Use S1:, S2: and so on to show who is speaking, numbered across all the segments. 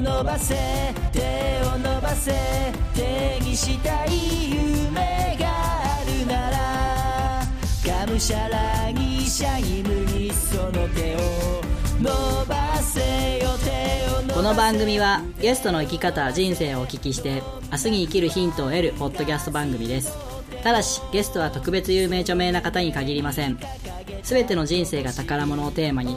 S1: 伸ばせ手を伸ばせ手にしたい夢があるならがむしゃらにシャイムにその手を伸ばせよ手を
S2: この番組はゲストの生き方人生をお聞きして明日に生きるヒントを得るポッドキャスト番組です。ただしゲストは特別有名著名な方に限りません。全ての人生が宝物をテーマに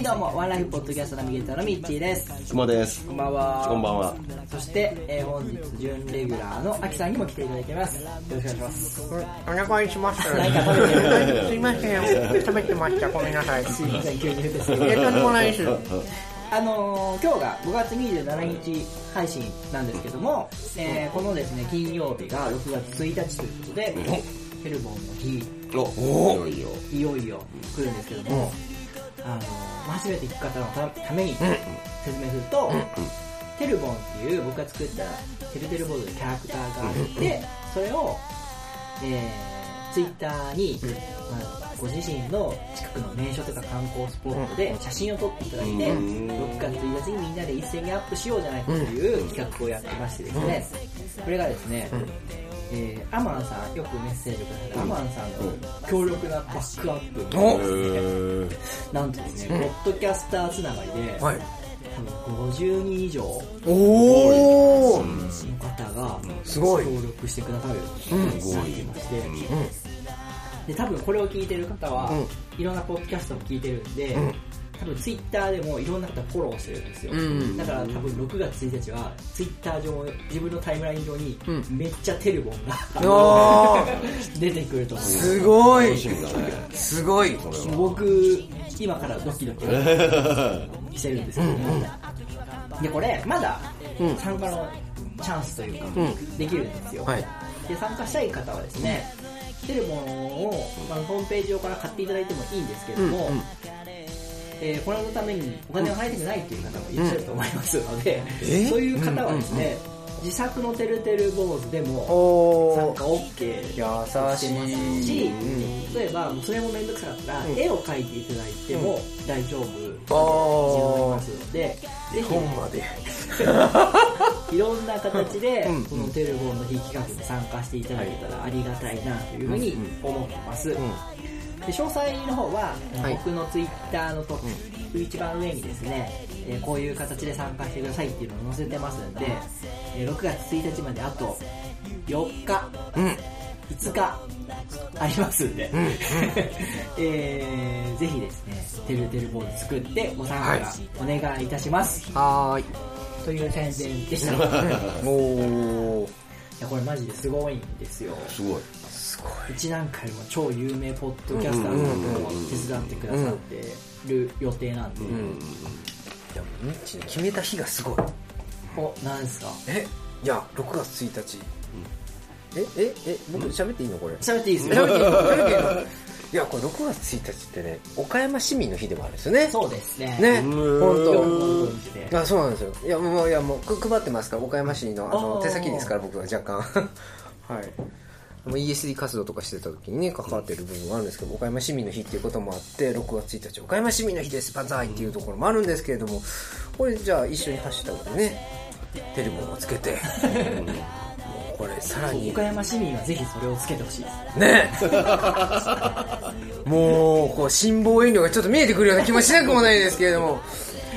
S2: はいどうもワンライフポッドキャストナビゲーターのミッチーです。
S3: くもです。
S2: こんばんは。
S3: こんばんは。
S2: そして、えー本日準レギュラーのアキさんにも来ていただいてます。よろしくお願いします。
S4: お願いします。
S2: 何か食べてる。
S4: すいません。食べてました。ごめんなさい。
S2: すいません急に降ってすいま
S4: いや、
S2: せん
S4: とんでもないです。
S2: あのー今日が5月27日配信なんですけども、えーこのですね金曜日が6月1日ということでヘルボンの日。
S3: お。おいよいよ。
S2: いよいよ来るんですけども、あのー初めて聞く方のたために説明すると、テルボンっていう僕が作ったテルテルボードでキャラクターがあって、それを、えー、ツイッターに、まあ、ご自身の近くの名所とか観光スポットで写真を撮っていただいて、6月1日にみんなで一斉にアップしようじゃないかという企画をやってましてですね、これがですね、えー、アマンさん、よくメッセージをくださるアマンさんの強力なバックアップ。
S4: お。
S2: をなんとですね、ポッドキャスターつながりで、
S4: はい。
S2: 多分50人以上の方が
S4: すごい。
S2: 協力してくださることになってまして、で多分これを聞いてる方は、いろんなポッドキャストも聞いてるんで、多分ツイッターでもいろんな方フォローしてるんですよ、
S4: ん。
S2: だから多分6月1日はツイッター上自分のタイムライン上にめっちゃテルボンが、
S4: お
S2: 出てくると思う。
S4: すごい。すごい。
S2: 僕今からドキドキ してるんですけども、でこれまだ
S4: うん。
S2: 参加のチャンスというか、
S4: うん。
S2: できるんですよ、
S4: はい。
S2: で参加したい方はですね、テレモンを、まあ、ホームページ上から買っていただいてもいいんですけども、
S4: うんうん
S2: えーこれのためにお金を払いたくないという方もいらっしゃると思いますので、
S4: え
S2: そういう方はですね、自作のてるてる坊主でも参
S4: お
S2: 加 OK してますし、
S4: 優しい
S2: 例えばそれもめんどくさかったら、絵を描いていただいても大丈夫
S4: ー。
S2: と思い
S4: あ
S2: ますので、ぜ
S4: ー。本まで。
S2: ひ いろんな形で
S4: うん。
S2: このテルボンの日企画に参加していただけたらありがたいなというふうに思ってます。で詳細の方は、
S4: はい
S2: 僕のツイッターのトップ、一番上にですね、えーこういう形で参加してくださいっていうのを載せてますんで、えー6月1日まであと4日、
S4: うん。
S2: 5日ありますんで、えーぜひですね、てるてるボード作ってご参加お願いいたします。
S4: はーい。
S2: という宣伝でした。い
S4: おー。
S2: やこれマジですごいんですよ。
S3: すごい
S4: すごい。
S2: うちなんかよりも超有名ポッドキャスターの方も手伝ってくださってる予定なんで、
S4: いや、ミッチの決めた日がすごい。
S2: お、なんですか？
S4: え？いや、6月1日。え、え、え、僕喋っていいのこれ？
S2: 喋っていいですよ。
S4: 喋っていいの？いや、これ6月1日ってね、岡山市民の日でもあるんですよね。
S2: そうですね。
S4: ね、
S3: ん
S4: 本当。あ、そうなんですよ。いや、もう、いや、もう、く配ってますから、岡山市の、あの、手先ですから、僕は若干。はい。もう ESD 活動とかしてた時にね、関わってる部分はあるんですけど、岡山市民の日っていうこともあって、6月1日、岡山市民の日です、バザーイっていうところもあるんですけれども、これじゃあ一緒にハッシュタグでね、テレビをつけて、これさらに。
S2: 岡、山市民はぜひそれをつけてほしいです。
S4: ね。もう、こう、辛抱遠慮がちょっと見えてくるような気もしなくもないですけれども、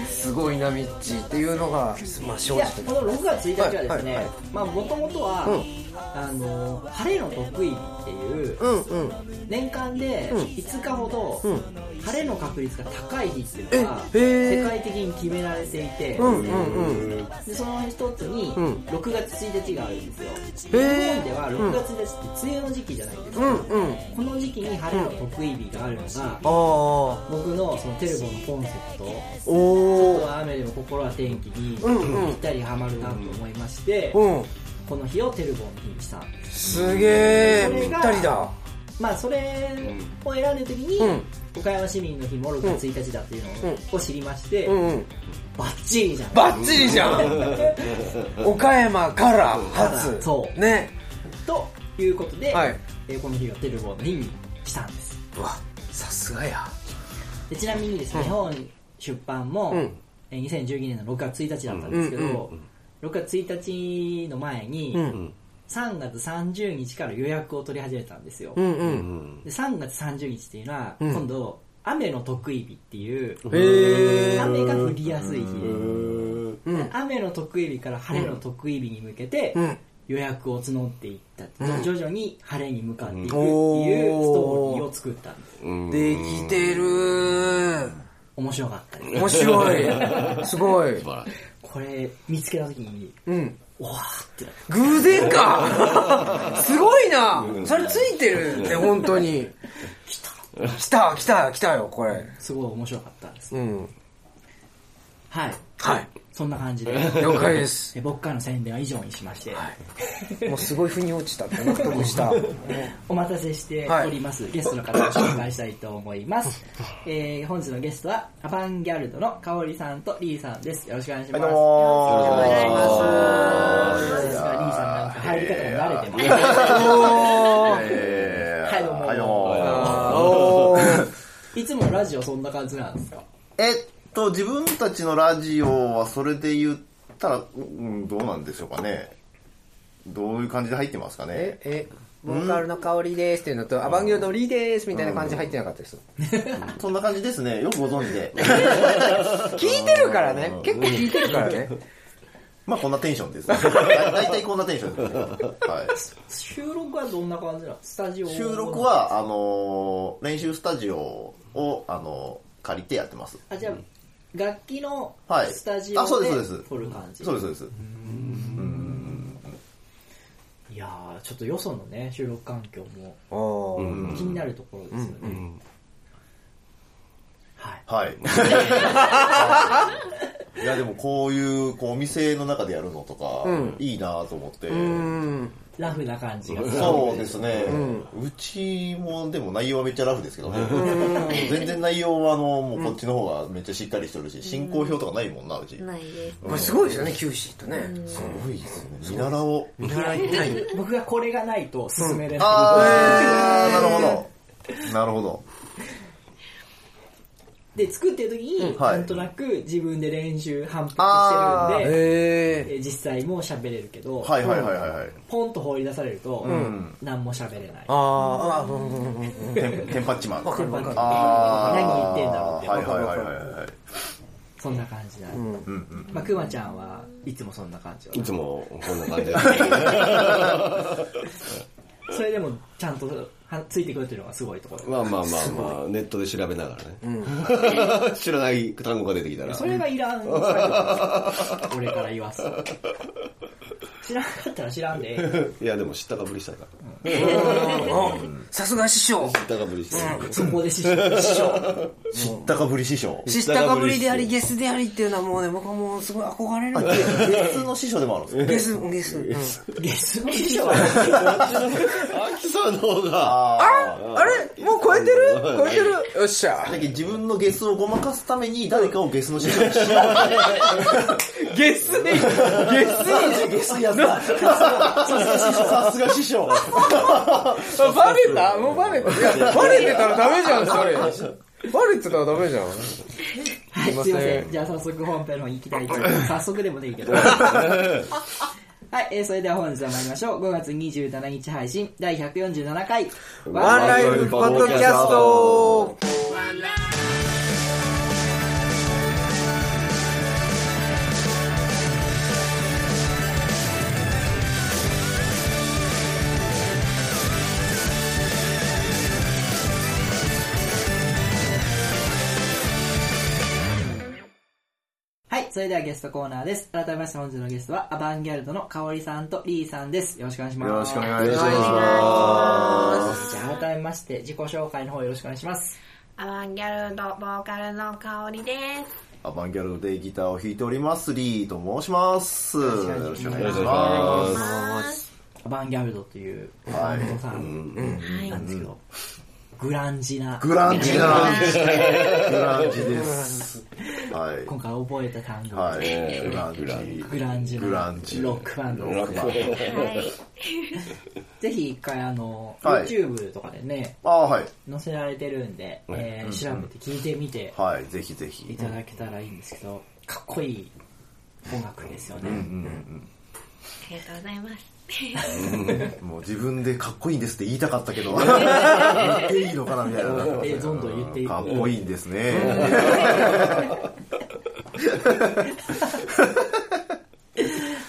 S4: すごいな、ミッチー。っていうのが、まあ正
S2: いや
S4: 直、
S2: この6月1日はですねもともとは、
S4: うん
S2: あの、晴れの得意日っていう、
S4: うんうん。
S2: 年間で
S4: うん
S2: 5日ほど、
S4: うん
S2: 晴れの確率が高い日っていうのが、世界的に決められていて、
S4: うんうんうん。
S2: でその一つに、
S4: うん
S2: 6月1日があるんですよ。日本では6月1日って梅雨の時期じゃないですか。
S4: うんうん。
S2: この時期に晴れの得意日があるのが。僕のそのテルボのコンセプト。外は雨でも心は天気にぴったりハマるなと思いまして、
S4: うん。
S2: この日をテルボの日にしたす。
S4: すげえ、ぴったりだ。
S2: まあそれを選んでる時に、
S4: うん
S2: 岡山市民の日も6月1日だっていうのを知りまして、
S4: うんうん。
S2: バッチリじゃん。
S4: バッチリじゃん 岡山から初。
S2: そう
S4: ね。
S2: ということで、
S4: はい
S2: えーこの日をテルボの日にしたんです。
S4: うわ、さすがや。
S2: でちなみにですね、
S4: うん
S2: 日本出版も、
S4: うん
S2: えー2012年の6月1日だったんですけど、
S4: うんうん
S2: 6月1日の前に、
S4: うん。
S2: 3月30日から予約を取り始めたんですよ。
S4: うんう。
S3: うんん
S2: で3月30日っていうのは、
S4: うん
S2: 今度、雨の得意日っていう、雨が降りやすい日で、
S4: うん。
S2: 雨の得意日から晴れの得意日に向けて、
S4: うん。
S2: 予約を募っていった、
S4: うん
S2: 徐々に晴れに向かっていくっていうス
S4: うん
S2: トーリーを作ったんです。
S3: うん
S4: できてる
S2: 面白かったです。
S4: 面白い。すごい。
S2: これ見つけた時に、
S4: うん。
S2: わーってなって
S4: 偶然か すごいなそれついてるって、本当に。来た来た来た来たよ、これ。
S2: すごい面白かったです。
S4: うん。
S2: はい。
S4: はい。
S2: そんな感じで、
S4: 了解です。
S2: え僕からの宣伝は以上にしまして、
S4: もうすごい腑に落ちた納得した。
S2: お待たせしております、ゲストの方を紹介したいと思います。えー、本日のゲストは、アバンギャルドのかおりさんとリーさんです。よろしくお願いします。
S5: はい、
S2: よろしくお願いします。リーさんなんか入り方が慣れてます。
S5: えー
S2: はいどうも
S5: はい、
S2: つもラジオそんな感じなんですか？
S5: えっと、自分たちのラジオはそれで言ったら、うん、どうなんでしょうかね。どういう感じで入ってますかね
S4: え、。え、ボーカルの香りですっていうのと、アバンギルドリーですみたいな感じで入ってなかったです。
S5: そんな感じですね。よくご存知で。
S4: 聞いてるからね。結構聞いてるからね。
S5: まあ、こんなテンションですね。だ大体こんなテンションですね。はい。
S2: 収録はどんな感じなのスタジオ
S5: 収録は、あのー練習スタジオを、あのー借りてやってます。
S2: あ、じゃあ、楽器の
S5: はい。
S2: スタジオ
S5: あそう
S2: で
S5: ですそうです。
S2: 撮る感じ。
S5: そうです、そうです。
S2: いやー、ちょっとよそのね、収録環境も気になるところですよね。
S3: うん
S2: はい。
S5: はい。いや、でもこういう、こう、お店の中でやるのとか、
S4: うん
S5: いいなと思って。
S4: うん。
S2: ラフな感じが
S5: そうですね、
S4: う
S5: うちもでも内容はめっちゃラフですけどね。全然内容はあの、もうこっちの方がめっちゃしっかりしてるし、進行表とかないもんな、うち。
S6: ないです。
S4: これすごいですよね、キューシートね。
S5: すごいですね。見習おう。
S4: 見習いたい。
S2: 僕がこれがないと進めれない。
S5: あー、なるほど。なるほど。
S2: で、作ってる時に、
S5: はい
S2: なんとなく自分で練習反復してるんで、
S4: へ
S2: え実際もう喋れるけど、
S5: はいはいはいはいはい。
S2: ポンと放り出されると、
S5: ん
S2: 何も喋れない。
S4: あーあー、うんうんうんうん。
S5: テンテンパッチマン。
S2: 何言ってんだろうって
S5: はいはいはいはいはい。
S2: そんな感じだ。まあ、くまちゃんはいつもそんな感じだ
S3: いつもこんな感じで。
S2: それでもちゃんとはついてくるっていうのがすごいところ。
S3: まあまあまあまあ、ネットで調べながらね。知らない単語が出てきたら。
S2: それがいらん俺から言わすと。知らなかったら知らんでええ
S3: いやでも知ったかぶりしたいから。
S4: さすが師匠。
S3: 知ったかぶりしてる。
S2: そこで師匠。師 匠
S5: 知ったかぶり師匠。
S4: 知ったかぶりであり、ゲスでありっていうのはもうね、僕はもうすごい憧れるんですよ。
S5: 別の師匠でもあるんですか？
S4: ゲス、ゲス。うん
S2: ゲスの師匠
S3: キさんの方が。
S5: あ
S4: あれ？もう超えてる？超えてる？よっしゃ
S5: だ。けど自分のゲスをごまかすために誰かをゲスの師匠にしよ
S4: ゲスに、ゲスに、
S5: う。ゲスやつだ。さすが師匠。
S4: バレた？もうバレた？バレてたらダメじゃん、それ。バレてたらダメじゃん。
S2: はい、
S4: す
S2: すいま
S4: せん。
S2: じゃあ早速本編の方に行きたいと思います。早速でもでいいけど。はい、えー、それでは本日は参りましょう。5月27日配信、第147回。
S4: ワンライフポッドキャスト
S2: それではゲストコーナーです。改めまして本日のゲストは、アバンギャルドのかおりさんとリーさんです。よろしくお願いします。
S5: よろしくお願いし
S3: よろしくお願いし
S5: ます。
S2: じゃあ改めまして、自己紹介の方よろしくお願いします。
S6: アバンギャルドボーカルの香りです。
S5: アバンギャルドでギターを弾いております、リーと申します。よろしくお願いし。ま
S3: す
S2: アバンギャルドというバンドさんなんですけど、グランジな、
S5: グランジなグランジです。はい。
S2: 今回覚えた単語
S5: はい。
S2: で、
S5: グランジ。
S2: グランジ
S5: グラ
S2: な
S5: ンジ
S2: ロックバンド
S5: ロックバン
S6: はい。
S2: ぜひ一回あの、
S5: はい
S2: YouTube とかでね、
S5: ド。ああ、はい。
S2: 載せられてるんで、えー調べて聞いてみて
S5: はい。ぜひぜ
S2: い
S5: ひ。
S2: ただけたらいいんですけど、かっこいい音楽ですよね。
S6: ありがとうございます。
S5: もう自分でかっこいいんですって言いたかったけど、言っていいのかなみたいな。
S2: えどんどん言っていい
S5: かっこいいんですね。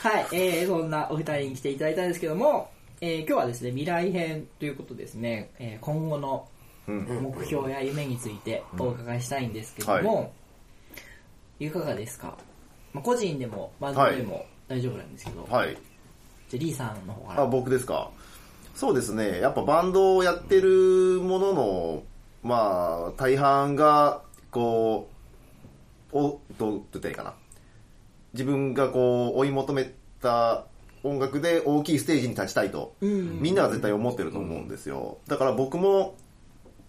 S2: はい、えー、そんなお二人に来ていただいたんですけども、えー今日はですね、未来編ということですね、えー今後の
S5: うん
S2: 目標や夢についてお伺いしたいんですけども、い、かがですか、まあ、個人でもバンドでも大丈夫なんですけど、
S5: はい。
S2: じゃあリーさんの方から。
S5: あ、僕ですか。そうですね。やっぱバンドをやってるものの、まあ、大半が、こう、お、どう言ったらいいかな。自分がこう、追い求めた音楽で大きいステージに立ちたいと、
S2: うん
S5: みんなは絶対思ってると思うんですよ。だから僕も、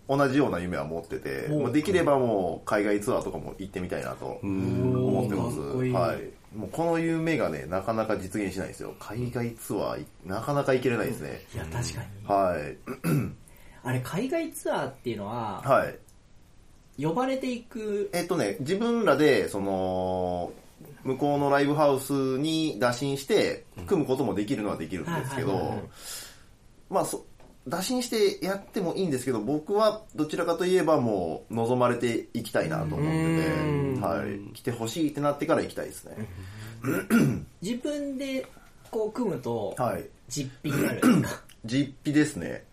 S5: 同じような夢は持ってて、
S2: お
S5: もうできればもう海外ツアーとかも行ってみたいなと思ってます。
S2: いい
S5: はい。もうこの夢がね、なかなか実現しないんですよ。海外ツアーい、なかなか行けれないですね。
S2: いや、確かに。
S5: はい。
S2: あれ、海外ツアーっていうのは、
S5: はい。
S2: 呼ばれていく、
S5: えっとね、自分らで、その、向こうのライブハウスに打診して、組むこともできるのはできるんですけどまあ、そ打診してやってもいいんですけど、僕はどちらかといえばもう望まれていきたいなと思ってて、はい。来てほしいってなってから行きたいですね。
S2: 自分でこう組むと、
S5: はい。
S2: 実費になる
S5: 実費ですね。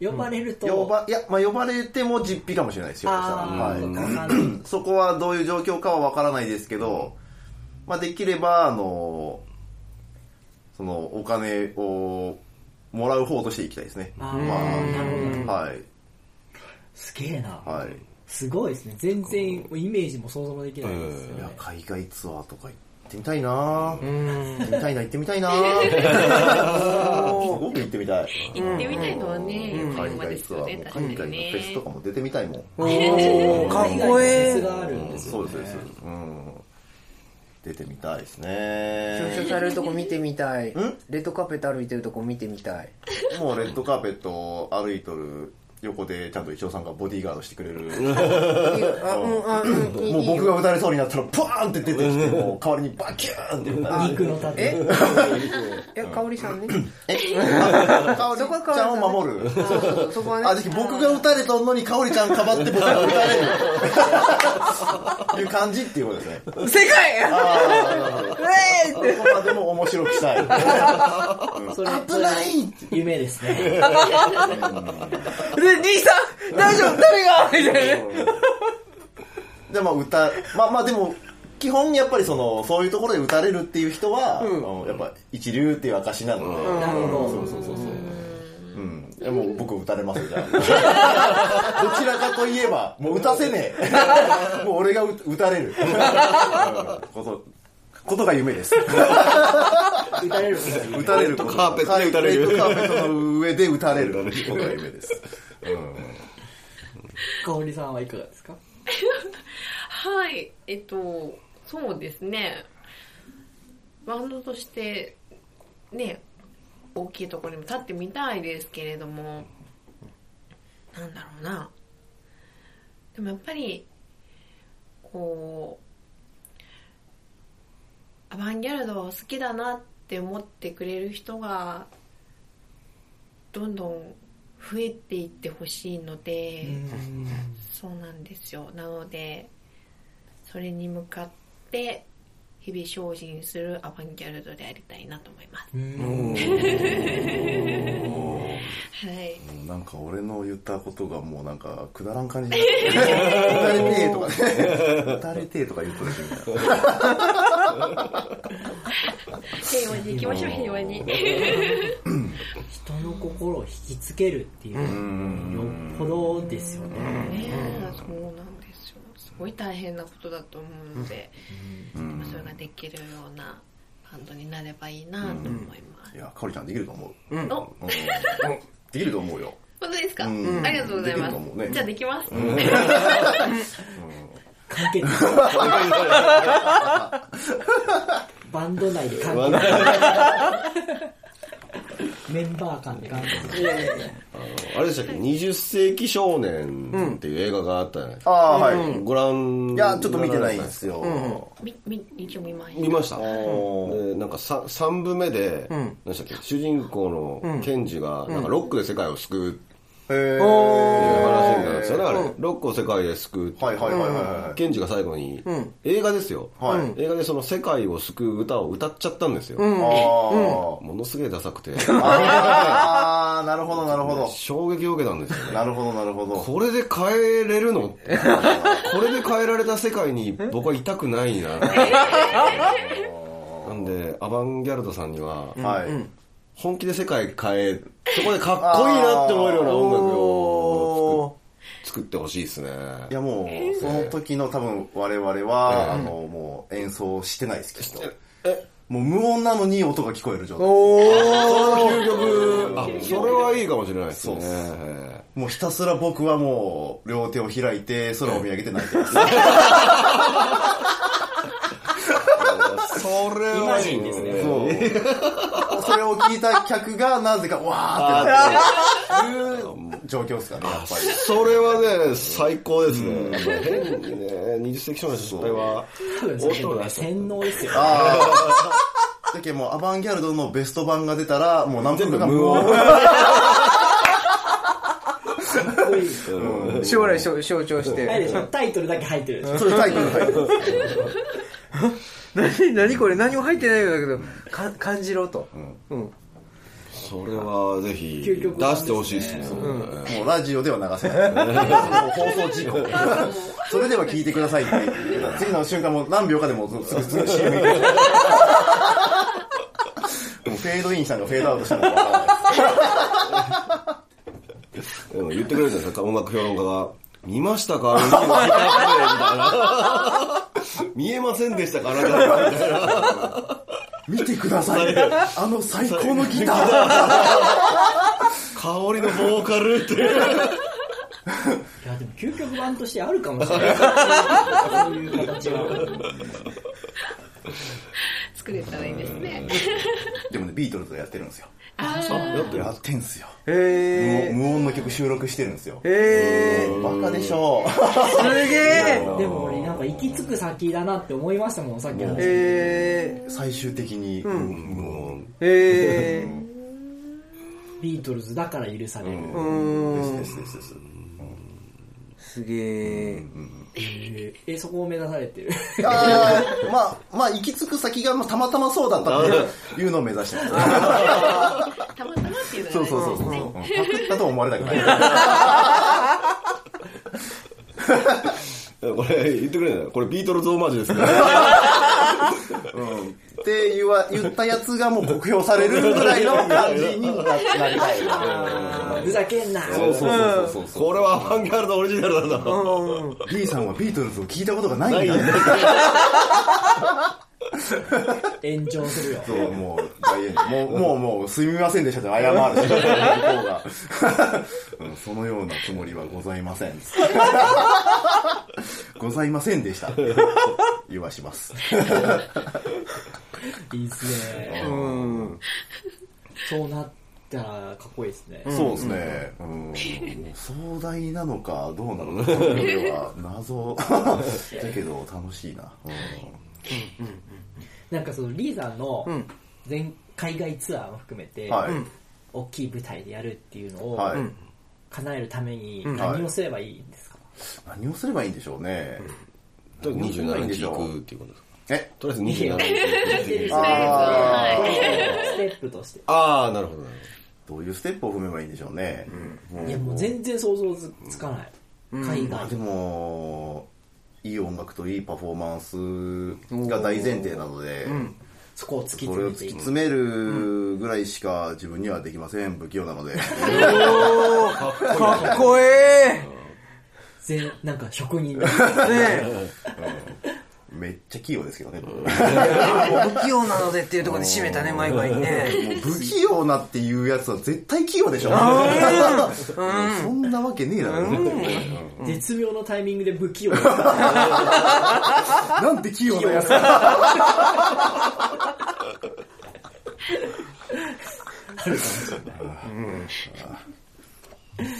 S2: 呼ばれると、
S5: 呼ば、いや、まあ、呼ばれても実費かもしれないですよ。はい そこはどういう状況かはわからないですけど、まあ、できれば、あの、その、お金をもらう方としていきたいですね。
S2: あーなるほどなるほど。
S5: はい。
S2: すげえな。
S5: はい。
S2: すごいですね。全然イメージも想像もできないですよ
S5: いや
S2: ね。、
S5: 海外ツアーとか行ってみたいな行ってみたいな、行ってみたいな すごく行ってみたい。
S6: 行ってみたいのはね、
S5: 海外ツアーも、海外の
S6: に
S5: フェスとか
S6: ね。
S5: も出てみたいもん。
S4: かっこええ
S2: フェスがあるんですよね。
S5: そうです、そうです。うん。出てみたいです
S4: 表
S5: ね。
S4: 彰されるとこ見てみたい。
S5: ん？
S4: レッドカーペット歩いてるとこ見てみたい。
S5: もうレッドカーペット歩いとる横でちゃんと一応さんがボディーガードしてくれる。もう僕が撃たれそうになったら、パーンって出てきて、もう代わりにバキューンって。
S4: えいや香織さん。ね
S5: かおりちゃん。を守る。
S4: そこはね
S5: あ、ぜひ僕が撃たれとん。のにかおりちゃん。かばって僕が撃たれる。いう感じっていうことですね。
S4: 世界
S5: ああ、なるほど。どこまでも面白くしたい。
S2: それ、
S5: 危ない
S2: 夢ですね。
S4: で、兄さん大丈夫？誰が？みたいな。
S5: でも歌、まあまあでも、基本やっぱりその、そういうところで打たれるっていう人は、あのやっぱ一流っていう証なので、
S2: なるほど。
S5: そうそうそうそう。うん。いやもう僕打たれますよ、じゃあ。どちらかといえば、もう打たせねえ。もう俺が打打たれる。うんこと、ことが夢です。
S2: 打たれる
S5: 打たれる
S3: カーペットで打たれる
S5: レッドカーペットの上で打たれることが夢です。うん。
S2: かおりさんはいかがですか？
S6: はい、えっと、そうですね。バンドとして、ね、大きいところにも立ってみたいですけれども、なんだろうな。でもやっぱり、こう、アバンギャルド好きだなって思ってくれる人が、どんどん増えていってほしいので、そうなんですよ。なので、それに向かって、日々精進するアバンギャルドでありたいなと思います。はい。
S5: なんか俺の言ったことがもうなんかくだらん感じになって、打たれてーとかね、打たれてーとか言うとるみたいな。
S6: 平和に行きましょう、平和に。
S2: 人の心を引きつけるっていう、よっぽどですよね。
S6: ねえそうなんごい大変なことだと思うので、でもそれができるようなバンドになればいいなと思います。
S5: い。や、かおりちゃんできると思う。
S4: うん。
S6: お。
S5: うん。できると思うよ。
S6: 本当ですか、
S5: うん。
S6: ありがとうございます。
S5: できると思うね。
S6: じゃあできます、
S2: 完結バンド内で完結 メンバー間で完結
S3: あれでしたっけ ?20 世紀少年っていう映画があったじゃないですか。
S5: ああ、はい。
S3: ご覧。
S5: いや、ちょっと見てないんですよ。
S6: みみ一応見ました
S3: 見ました？
S5: おー
S3: で、なんか 3, 三部目で、何でしたっけ？主人公のケンジが、なんかロックで世界を救うって
S5: へ
S3: いう
S5: ー
S3: 話なんですよね、あれ。ロックを世界で救う
S5: はいはいはいはい。
S3: ケンジが最後に、映画ですよ、
S5: はい
S3: 映画でその世界を救う歌を歌っちゃったんですよ。
S5: あ
S3: ものすげえダサくて、
S5: ー あー、なるほどなるほど。
S3: 衝撃を受けたんですよね。
S5: なるほどなるほど。
S3: これで変えれるの？これで変えられた世界に僕はいたくないな。なんで、アバンギャルドさんには、
S5: はい。
S3: 本気で世界変え、そこでかっこいいなって思えるような音楽を作作ってほしいですね。
S5: いやもう、その時の多分我々は、あの、もう演奏してないですけど。もう無音なのに音が聞こえる状態。
S3: 究極、あ、それはいいかもしれないですね。
S5: もうひたすら僕はもう両手を開いて空を見上げて泣いてます。
S3: それ
S2: イマジンですね
S5: そう。それを聞いた客がなぜかわーってなっていう状況ですかね、やっぱり。
S3: それはね、最高ですね。変にね、20世紀少年の失敗は、
S2: 多分ね洗脳ですよ
S5: ああ。だけどもうアバンギャルドのベスト版が出たら、もう何分かが無音。
S4: 将来象象徴して。
S2: でしょタイトルだけ入ってるでしょ
S5: そうタイトル入ってる
S4: 何、何これ何も入ってないようだけど、か感じろと。うん。
S3: それはぜひ出してほしいですね。
S5: もうラジオでは流せない。放送事故。それでは聞いてくださいって次の瞬間もう何秒かでもうすぐすぐ CM 行く。もうフェードインしたのかフェードアウトしたのか分からない。
S3: でも言ってくれるじゃないですか、音楽評論家が。見ましたか？あのギタープレイみたいな。見えませんでしたか？あなたみたいな。
S5: 見てください。あの最高のギター。
S3: 香りのボーカルって。
S2: いやでも究極版としてあるかもしれない そういう形は
S6: 作れたらいいですね。
S5: でもね、ビートルズがやってるんですよ。
S6: あ
S5: やってんすよ。
S4: へ
S5: 無音無音の曲収録してるんですよ
S4: ー。。へ
S5: バカでしょ
S4: ー。すげえ
S2: でも俺なんか行き着く先だなって思いましたもんさっきの話
S4: へ
S5: 最終的に、無音。
S4: ー。へー。
S2: ビートルズだから許される、
S4: うーん。
S5: ですですですです。
S4: すげえ。
S2: えーえそこを目指されてる
S5: あーまあ、まあ、行き着く先がまあたまたまそうだったっていうのを目指してます。
S6: たまたまっていうの
S5: そうそうそうそう。
S6: ね
S5: うんパクったと思われたくない。
S3: これ言ってくれない？これビートルズオマージュですね。
S5: って言わ言ったやつがもう酷評されるぐらいの 感じにななりたい。
S2: ふざけんな
S5: そうそうそうそうそう。
S3: これはアバンギャルドオリジナルだな。
S5: B さんはビートルズを聞いたことがないんだ。
S2: 炎上するよ
S5: そう、もう、大炎上。もう、もう、もう、すみませんでしたって謝るし、向こうが。うんそのようなつもりはございません。ございませんでした。言わします。
S2: いいっすね
S4: うん。
S2: そうなったらかっこいいですね、
S5: そうですね。うん。壮大なのか、どうなのか、は謎。だけど、楽しいな。
S2: なんかそのリーさんの
S4: ん。
S2: 全海外ツアーも含めて、
S5: はい。
S2: 大きい舞台でやるっていうのを
S5: はい。
S2: 叶えるために
S5: ん。
S2: 何をすればいいんですか、
S5: 何をすればいいんでしょうね。
S3: とりあえず27日行く。っていうことですか？
S5: え？
S3: とりあえず27日行く。っていう。
S5: あ
S2: ステップとして。
S3: ああ、なるほどなる
S5: ーど。ういうステップを踏めばいいんでしょうね。
S2: いやもう全然想像つつかない、海外。
S5: でも、いい音楽といいパフォーマンスが大前提なので、
S2: そこを突き
S5: それを突き
S2: 詰め
S5: るぐらいしか自分にはできません。不器用なので。
S4: かっこえ
S2: 全なんか職人。
S4: ね
S5: めっちゃ器用ですけどね。
S4: 不器用なのでっていうところで締めたね、毎回ね。
S5: 不器用なっていうやつは絶対器用でしょ。そんなわけねえだろ。
S2: 絶妙のタイミングで不器用だ
S5: なんて器用なやつい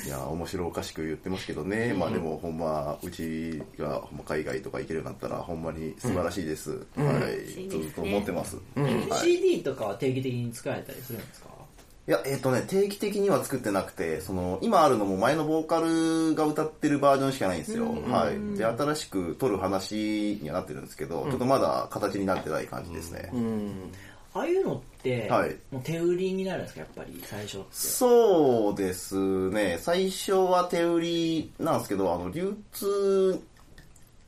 S5: や面白おかしく言ってますけどね、まあでもほんまうちがほんま海外とか行けるようになったらほんまに素晴らしいです、はい。ずっと思ってます、はい、
S2: CD とかは定期的に作られたりするんですか？
S5: いや、えっ、とね、定期的には作ってなくて、その、今あるのも前のボーカルが歌ってるバージョンしかないんですよ。はい。で、新しく撮る話にはなってるんですけど、ちょっとまだ形になってない感じですね。
S2: ああいうのって、
S5: はい。
S2: もう手売りになるんですか？やっぱり最初って。
S5: そうですね。最初は手売りなんですけど、あの、流通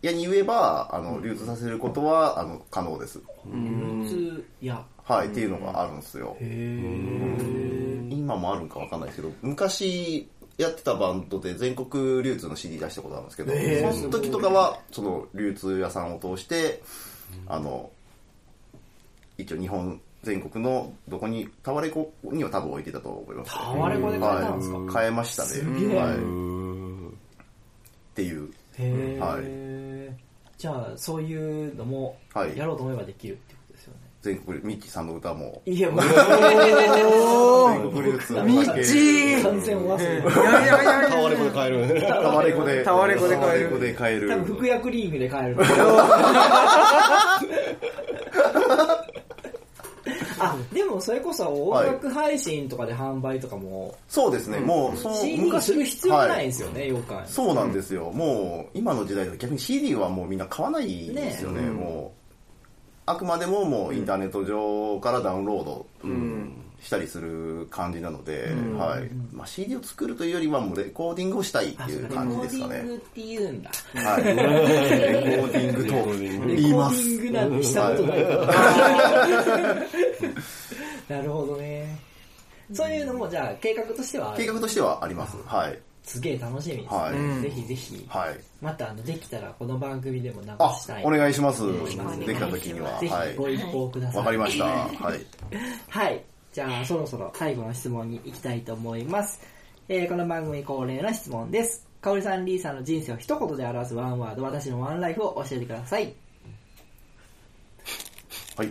S5: 屋に言えば、あの、流通させることは、あの、可能です。
S2: 流通や
S5: はい、っていうのがあるんですよ。今もあるんかわかんないですけど、昔やってたバンドで全国流通の CD 出したことあるんですけど、その時とかは、その流通屋さんを通して、あの、一応日本全国のどこに、タワレコには多分置いてたと思います。
S2: タワレコで買えたんですか、
S5: はい、買えました
S2: す
S5: ね。
S2: げえ。
S5: はい。っていう。
S2: へー。
S5: はい。
S2: じゃあそういうのも
S5: はい。
S2: やろうと思えばできるってことですよね、
S5: 全国、ミッチーさんの歌も、
S2: い、やもう
S5: 全国流通の
S4: ミッチー。
S2: 完全お忘れ
S4: いやいやいやい
S3: タワレコで。買える。
S5: タワレコで、
S4: タワレコで買える。
S5: タワレコで買える。
S2: 多分服薬リングで買える あでもそれこそ音楽配信とかで販売とかも、
S5: そうですね、もう、その
S2: CD する必要ないんですよね、よく
S5: そうなんですよ。もう、今の時代は逆に CD はもうみんな買わないですよね、もう。あくまでももうインターネット上からダウンロードしたりする感じなので、はい。まあ CD を作るというよりはもうレコーディングをしたいっていう
S2: レコ
S5: 感じ
S2: ーデ
S5: ですかね。
S2: ィングって言うんだ
S5: はい。レコーディングと
S3: レコーディング
S5: 言います。
S2: レコーディングなんてしたことない なるほどねそういうのもじゃあ計画としてはある
S5: 計画としてはあります。はい。
S2: すげえ楽しみです、ね
S5: はい
S2: ぜひぜひ
S5: はい。
S2: またあのできたらこの番組でも流
S5: あ
S2: したい、
S5: お願いします。できた時には。
S2: ぜひ
S5: はい。
S2: ご一報ください
S5: わかりました。はい。
S2: はい。じゃあ、そろそろ最後の質問に行きたいと思います。えー、この番組恒例の質問です。かおりさん、りーさんの人生を一言で表すワンワード、私のワンライフを教えてください。
S5: はい。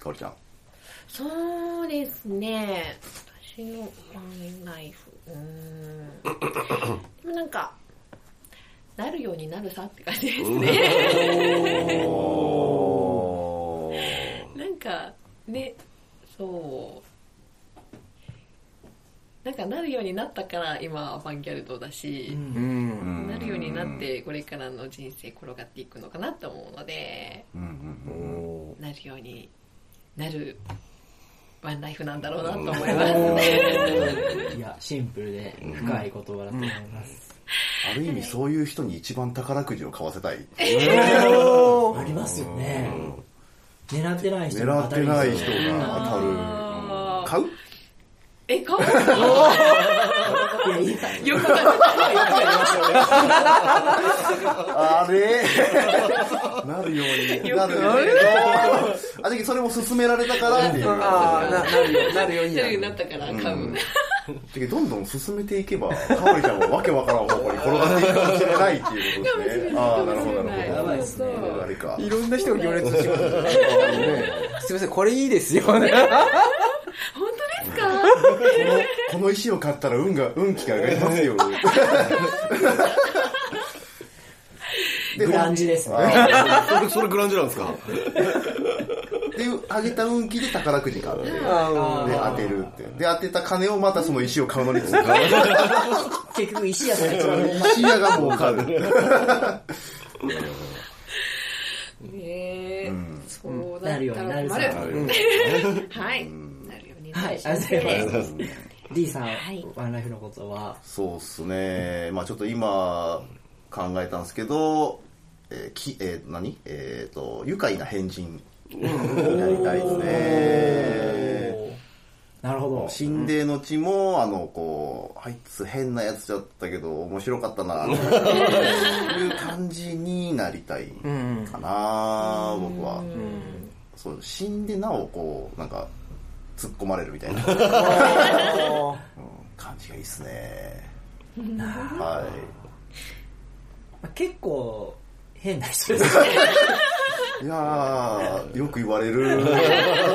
S5: かおりちゃん。
S6: そうですね。私のワンライフ。うーん。でもなんか、なるようになるさって感じですね。
S5: おー
S6: なんか、ね、そう。なんかなるようになったから今アバンギャルドだし、
S4: うん。
S6: なるようになってこれからの人生転がっていくのかなと思うので、
S5: うんうん
S6: なるようになるワンライフなんだろうなと思います。
S2: いや、シンプルで深い言葉だと思います。
S5: ある意味そういう人に一番宝くじを買わせたい。
S2: ありますよね。狙ってない人
S5: 狙ってない人が当
S6: あ
S5: たる。買う？
S6: え、買う
S2: いや、いや、
S6: よくわかんない
S5: あれなるように。なるように。あ、だけどそれも勧められたからっていう。
S4: ああ、な、なるよ、なるようになる
S6: なるようになったから買う。
S5: だけどどんどん進めていけば、かおりちゃんもわけわからん方向に転がっていくかもしれないっていうことですね。ああ、なるほど、なるほど。
S2: やばいですね
S5: あれか。
S4: いろんな人が行列しますね。すいません、これいいですよね。
S5: この、この石を買ったら運が、運気が上がりますよ。で
S2: グランジですね。
S5: あ
S3: それ、それグランジなんですか？
S5: ーで、上げた運気で宝くじ買って、で、当てるって。で、当てた金をまたその石を買うのに使う。
S2: 結局石屋さんが一
S5: 石屋が儲かる。
S6: ねえ、そうだ
S2: なるよう
S6: ったら困る。はい。なるようになる
S2: はい、ありがとうございます。D さん、
S6: はい
S2: ワンライフのことは、
S5: そうっすね。まあちょっと今考えたんですけど、えーき、えー何？えっ、と、愉快な変人になりたいですね。
S2: なるほど。
S5: 心霊の地も、あの、こう、あいつ変なやつだったけど、面白かったな、っていう感じにになりたいかな、僕は、そう死んでなおこうなんか突っ込まれるみたいな、うん。感じがいいっすね。は
S2: まあ結構変な人ですね。
S5: い いやーよく言われる。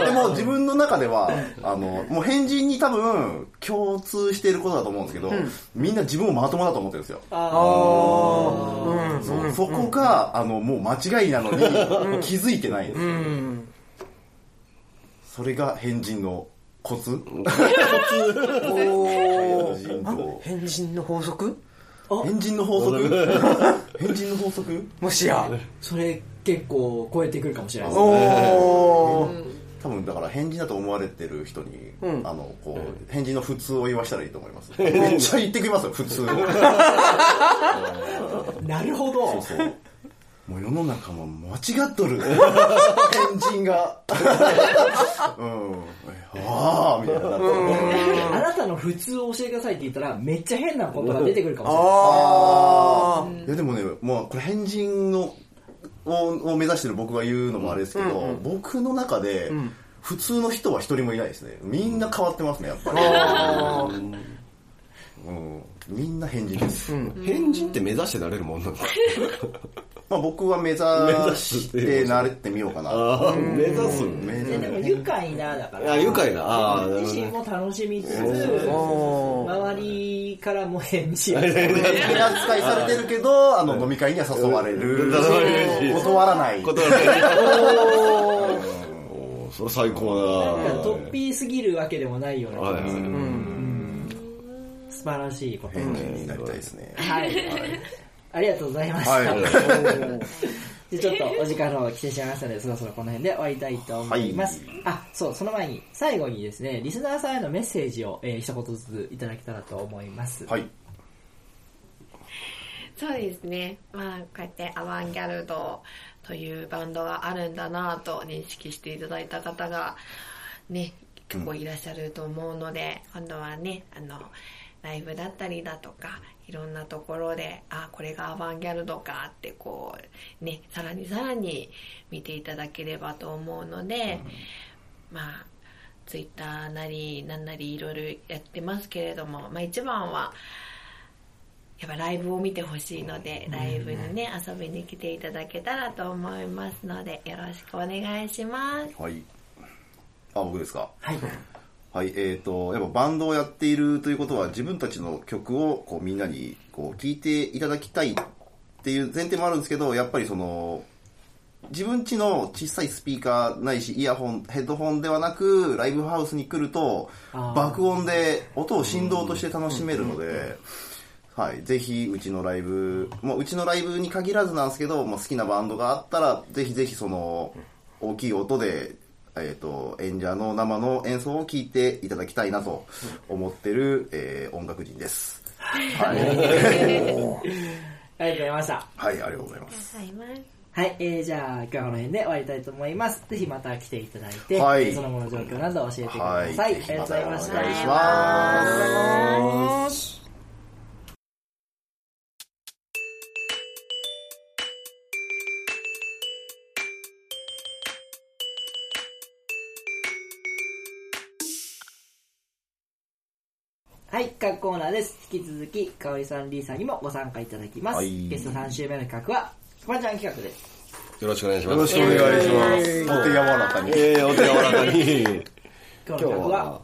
S5: でも自分の中ではあのもう変人に多分共通していることだと思うんですけど、みんな自分をまともだと思ってるんですよ。
S2: あ
S5: そうそこがあのもう間違いなのに気づいてないんですよ、それが変人のコツ？変人と。
S4: 変人の法則？
S5: 変人の法則？変人の法則？
S4: もしや。
S2: それ結構超えてくるかもしれないです。ね
S5: 多分だから変人だと思われてる人に、
S4: うん。
S5: あのこう変人の普通を言わしたらいいと思います。めっちゃ言ってきますよ普通
S2: なるほど。
S5: そうそうもう世の中も間違っとる。変人が。うん。ああみたいにな
S2: あなたの普通を教えてくださいって言ったらめっちゃ変なことが出てくるかもしれない。
S4: あ
S5: いやでもね、もうこれ変人のをを目指してる僕が言うのもあれですけど、僕の中で、普通の人は一人もいないですね。みんな変わってますね、やっぱ。り。うん、みんな変人です。
S3: 変人って目指してなれるもんなんだ。
S5: まあ僕は目指して慣れてみようかな。
S3: ああ、目指す。
S5: 目指
S2: ででも愉快なだから。
S3: あ愉快なあー
S2: 自身も楽しみつつ周りからも返事を
S5: 手扱いされてるけど、あの飲み会には誘われる。断らない。
S3: 断らない。おーそれ最高だな。
S2: 突飛すぎるわけでもないような。気がす素晴らしいこと。
S5: 変人になりたいですね。
S2: はいありがとうございました、
S5: はい。
S2: でちょっとお時間の方来てしまいましたので、そろそろこの辺で終わりたいと思います。あ、そう、その前に、最後にですね、リスナーさんへのメッセージを、えー一言ずついただけたらと思います。
S5: はい。
S6: そうですね。まあ、こうやってアバンギャルドというバンドがあるんだなと認識していただいた方が、ね、結構いらっしゃると思うので、今度はね、あの、ライブだったりだとか、いろんなところで、あ、これがアバンギャルドかってこう、ね、さらにさらに見ていただければと思うので、まあ、ツイッターなり、なんなりいろいろやってますけれども、まあ一番は、やっぱライブを見てほしいので、ライブにね、遊びに来ていただけたらと思いますので、よろしくお願いします。
S5: はい。あ、僕ですか？
S2: はい。
S5: はい、えっ、と、やっぱバンドをやっているということは、自分たちの曲をこうみんなにこう聴いていただきたいっていう前提もあるんですけど、やっぱりその、自分家の小さいスピーカーないし、イヤホン、ヘッドホンではなく、ライブハウスに来ると、爆音で音を振動として楽しめるので、はい、ぜひうちのライブ、もううちのライブに限らずなんですけど、もう好きなバンドがあったら、ぜひぜひその、大きい音で、えっ、と、演者の生の演奏を聴いていただきたいなと思ってる、えー音楽人です。はい。
S2: ありがとうございました。
S5: はい、ありがとうございます。
S2: はい、えー、じゃあ今日はこの辺で終わりたいと思います。ぜひまた来ていただいて、
S5: はい
S2: その後の状況など教えてくだ
S5: はい。
S2: さい。
S5: ぜひ
S2: ありがとうございました。
S5: お願いします。
S2: はい、各コーナーです。引き続き、かおりさん、りーさんにもご参加いただきます。
S5: はい
S2: ゲスト3週目の企画は、くまちゃん企画です。
S3: よろしくお願いします。
S5: よろしくお願いします。お手柔らかに。
S3: えー、お手柔らかに。
S2: 今日の企画は
S3: は、、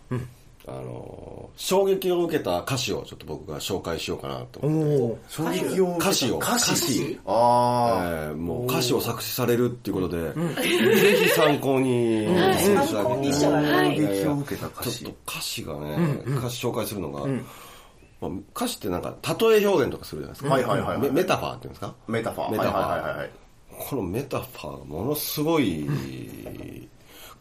S3: あの、衝撃を受けた歌詞をちょっと僕が紹介しようかなと思って。
S5: 衝撃を
S3: 歌詞を。
S5: 歌詞？
S2: 歌詞。
S5: あ
S3: えーもう歌詞を作詞されるっていうことで、ぜひ参考に。していただきたい
S2: 参考にし。
S5: 衝撃を受けた歌詞。
S3: ちょっと。歌詞がね、歌詞紹介するのが、まあ歌詞ってなんか例え表現とかするじゃないですか。
S5: はいはいはいはい。
S3: メメタファーっていうんですか？
S5: メタファー。
S3: メタファー。
S5: はいはいはいはい。
S3: このメタファーがものすごい、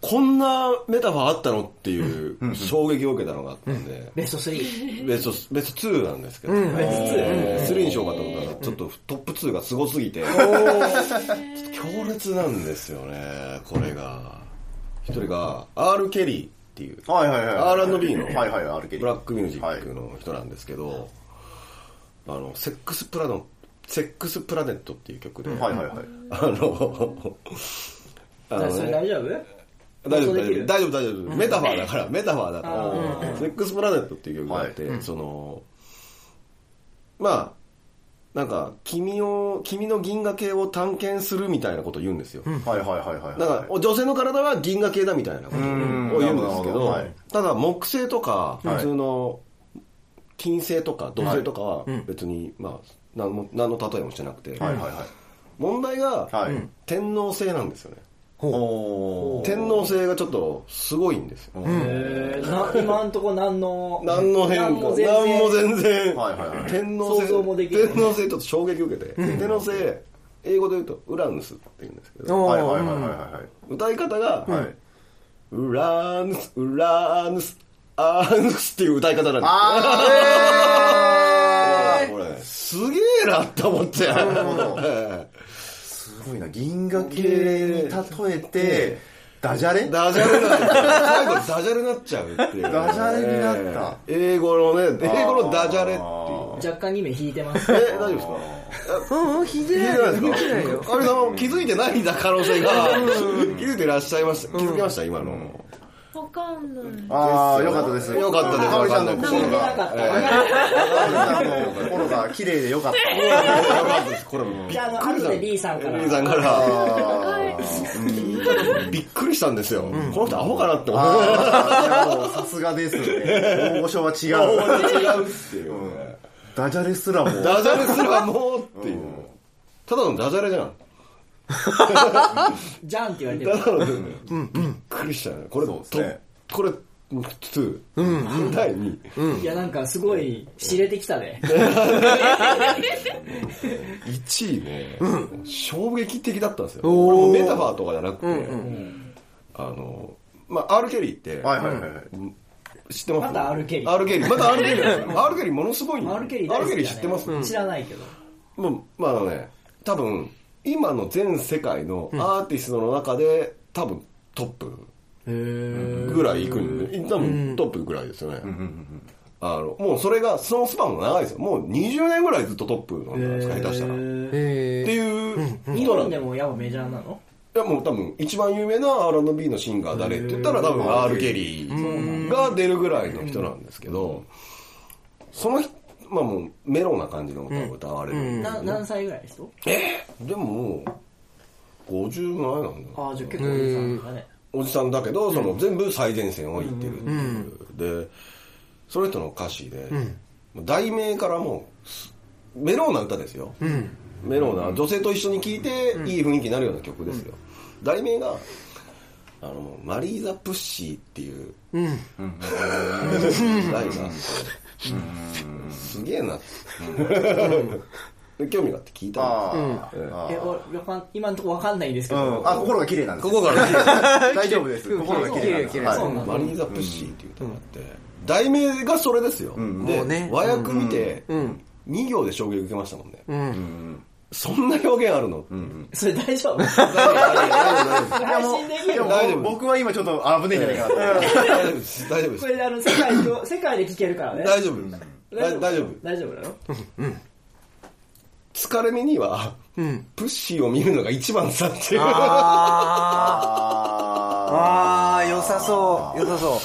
S3: こんなメタファーあったのっていう衝撃を受けたのがあったんで、
S2: ベスト3。
S3: ベスト、ベスト2なんですけど、
S2: ベスト2
S3: 3にしようかと思ったら、ちょっとトップ2がすごすぎて、ちょっと強烈なんですよね、これが。一人が、R. ケリーっていう、
S5: はいはいはい。
S3: R&B の
S5: はいはい、R ケリー。
S3: ブラックミュージックの人なんですけど、あの、セックスプラノセックスプラネットっていう曲で、
S5: はいはいはい。
S3: あの、あのね
S2: それ大丈夫？
S3: 大丈夫、大丈夫、大丈夫、大丈夫。メタファーだから、メタファーだから、セックスプラネットっていう曲があって、その、まあ、なんか、君を、君の銀河系を探検するみたいなことを言うんですよ。
S5: はいはいはいはい。
S3: だから、女性の体は銀河系だみたいなことを言うんですけ
S5: ど
S3: ど
S5: はい、
S3: ただ木星とか、
S5: はい。
S3: 普通の金星とか土星とかは別に、まあ、何も、何の例えもしてなくて、
S5: はいはいはい。
S3: 問題が
S5: はい。
S3: 天皇星なんですよね。天皇星がちょっとすごいんですよ。
S2: えー。な今んとこ何の
S3: 何の変化？
S2: 何も全然。
S3: 何も全然、
S5: はいはいはい
S3: 天皇星
S2: 想像もできない。
S3: 天皇星ちょっと衝撃受けて、天皇星英語で言うとウラヌスって言うんですけど。
S5: はいはいはいはいはい。
S3: 歌い方が、
S5: はい。
S3: ウラヌスウラヌスアーヌスっていう歌い方なんです
S5: あ
S3: これ。すげえなって思って。
S5: なるほど。
S3: え
S5: すごいな。銀河系に例えて、ダジャレ？
S3: えダジャレなんだ最後ダジャレになっちゃうっていう。
S5: ダジャレになった。
S3: ええ英語のね英語のダジャレっていう。
S2: 若干2名引いてます。
S3: え大丈夫ですか？
S4: うんうん、引いてないよ。引いてないよ。
S3: かおりさんも気づいてないんだ可能性が。気づいてらっしゃいました。気づきました今の
S6: わかんない。
S5: ああ、よかったです。
S3: よかったです。
S5: かおりさんの心が、
S2: なか
S5: おりさんの心が綺麗でよかった。
S3: よかったです。これも。
S2: じゃああの後で B さん。から。
S3: リーさんから。
S5: あ
S3: びっくりしたんですよ。この人アホかなって思って
S5: あ、もうさすがですね。大御所は違う。
S3: 違うっていう。ね
S5: ダジャレすらも。
S3: ダジャレすらもうっていう。ただのダジャレじゃん
S2: じゃんって言われてる。
S3: ただのびっくりしたね。これ
S5: そうですね。
S3: とこれ2第2
S2: いやなんかすごい知れてきたね
S3: 1位ね、衝撃的だったんですよ。これもメタファーとかじゃなくて、あの、まあ、R・ ケリーって、
S5: はいはいはいはい。
S3: 知ってます？
S2: また R ケリー。
S3: R・ ケリー。また R・ ケリーなんですよ。R・ ケリーものすごいんだよ
S2: R ケリー大
S3: R
S2: 好きだ、ね、
S3: ケリー知ってます、
S2: 知らないけど。
S3: もうまああのね、多分、今の全世界のアーティストの中で、多分トップぐらい行くんで、多分トップぐらいですよね。あの、もうそれが、そのスパンも長いですよ。もう20年ぐらいずっとトップなんじゃないですか、下手したら。っ
S4: え
S3: ていう
S2: 日本でもやっぱメジャーなの？
S3: いやもう多分一番有名な R&B のシンガー誰って言ったら多分 R・ ケリーが出るぐらいの人なんですけど、その人、まあもうメロな感じの歌を歌われるんで。す
S2: な何歳ぐらいの人？
S3: でももう50ぐらいなんだ。
S2: ああじゃあ結構おじさんだね。
S3: おじさんだけど、その全部最前線を行ってるっていう。で、その人の歌詞で、題名からもう、メローな歌ですよ。メローな、女性と一緒に聴いて、いい雰囲気になるような曲ですよ。題名が、あの、マリーザ・プッシーっていう、題があって、すげえな。って。で興味があって聞いた
S2: 今のとこわかんないんですけ
S5: あ。
S2: ど、
S5: うん。あ、心が綺麗なんです
S3: ここから
S5: 大丈夫です。心が綺麗。
S4: 綺麗
S3: マリーザ・プッシーっていう歌があって、題名がそれですよ。
S5: ん。
S3: で、
S4: もうね。
S3: 和訳見て、2行で衝撃受けましたもんね。そんな表現あるの、
S2: それ 大丈夫？
S3: 大丈夫
S2: 配信できる
S5: でも
S3: 大丈夫
S5: 僕は今ちょっと危ねえんじゃないかなと。
S3: 大丈夫です。大丈夫です。
S2: これあの世界と世界で聞けるからね
S3: 大丈夫。大大丈夫。
S2: 大丈夫なの？
S3: 疲れ目には、プッシーを見るのが一番さっていう。
S4: あ
S5: あ
S4: あー、良さそう。良さそう。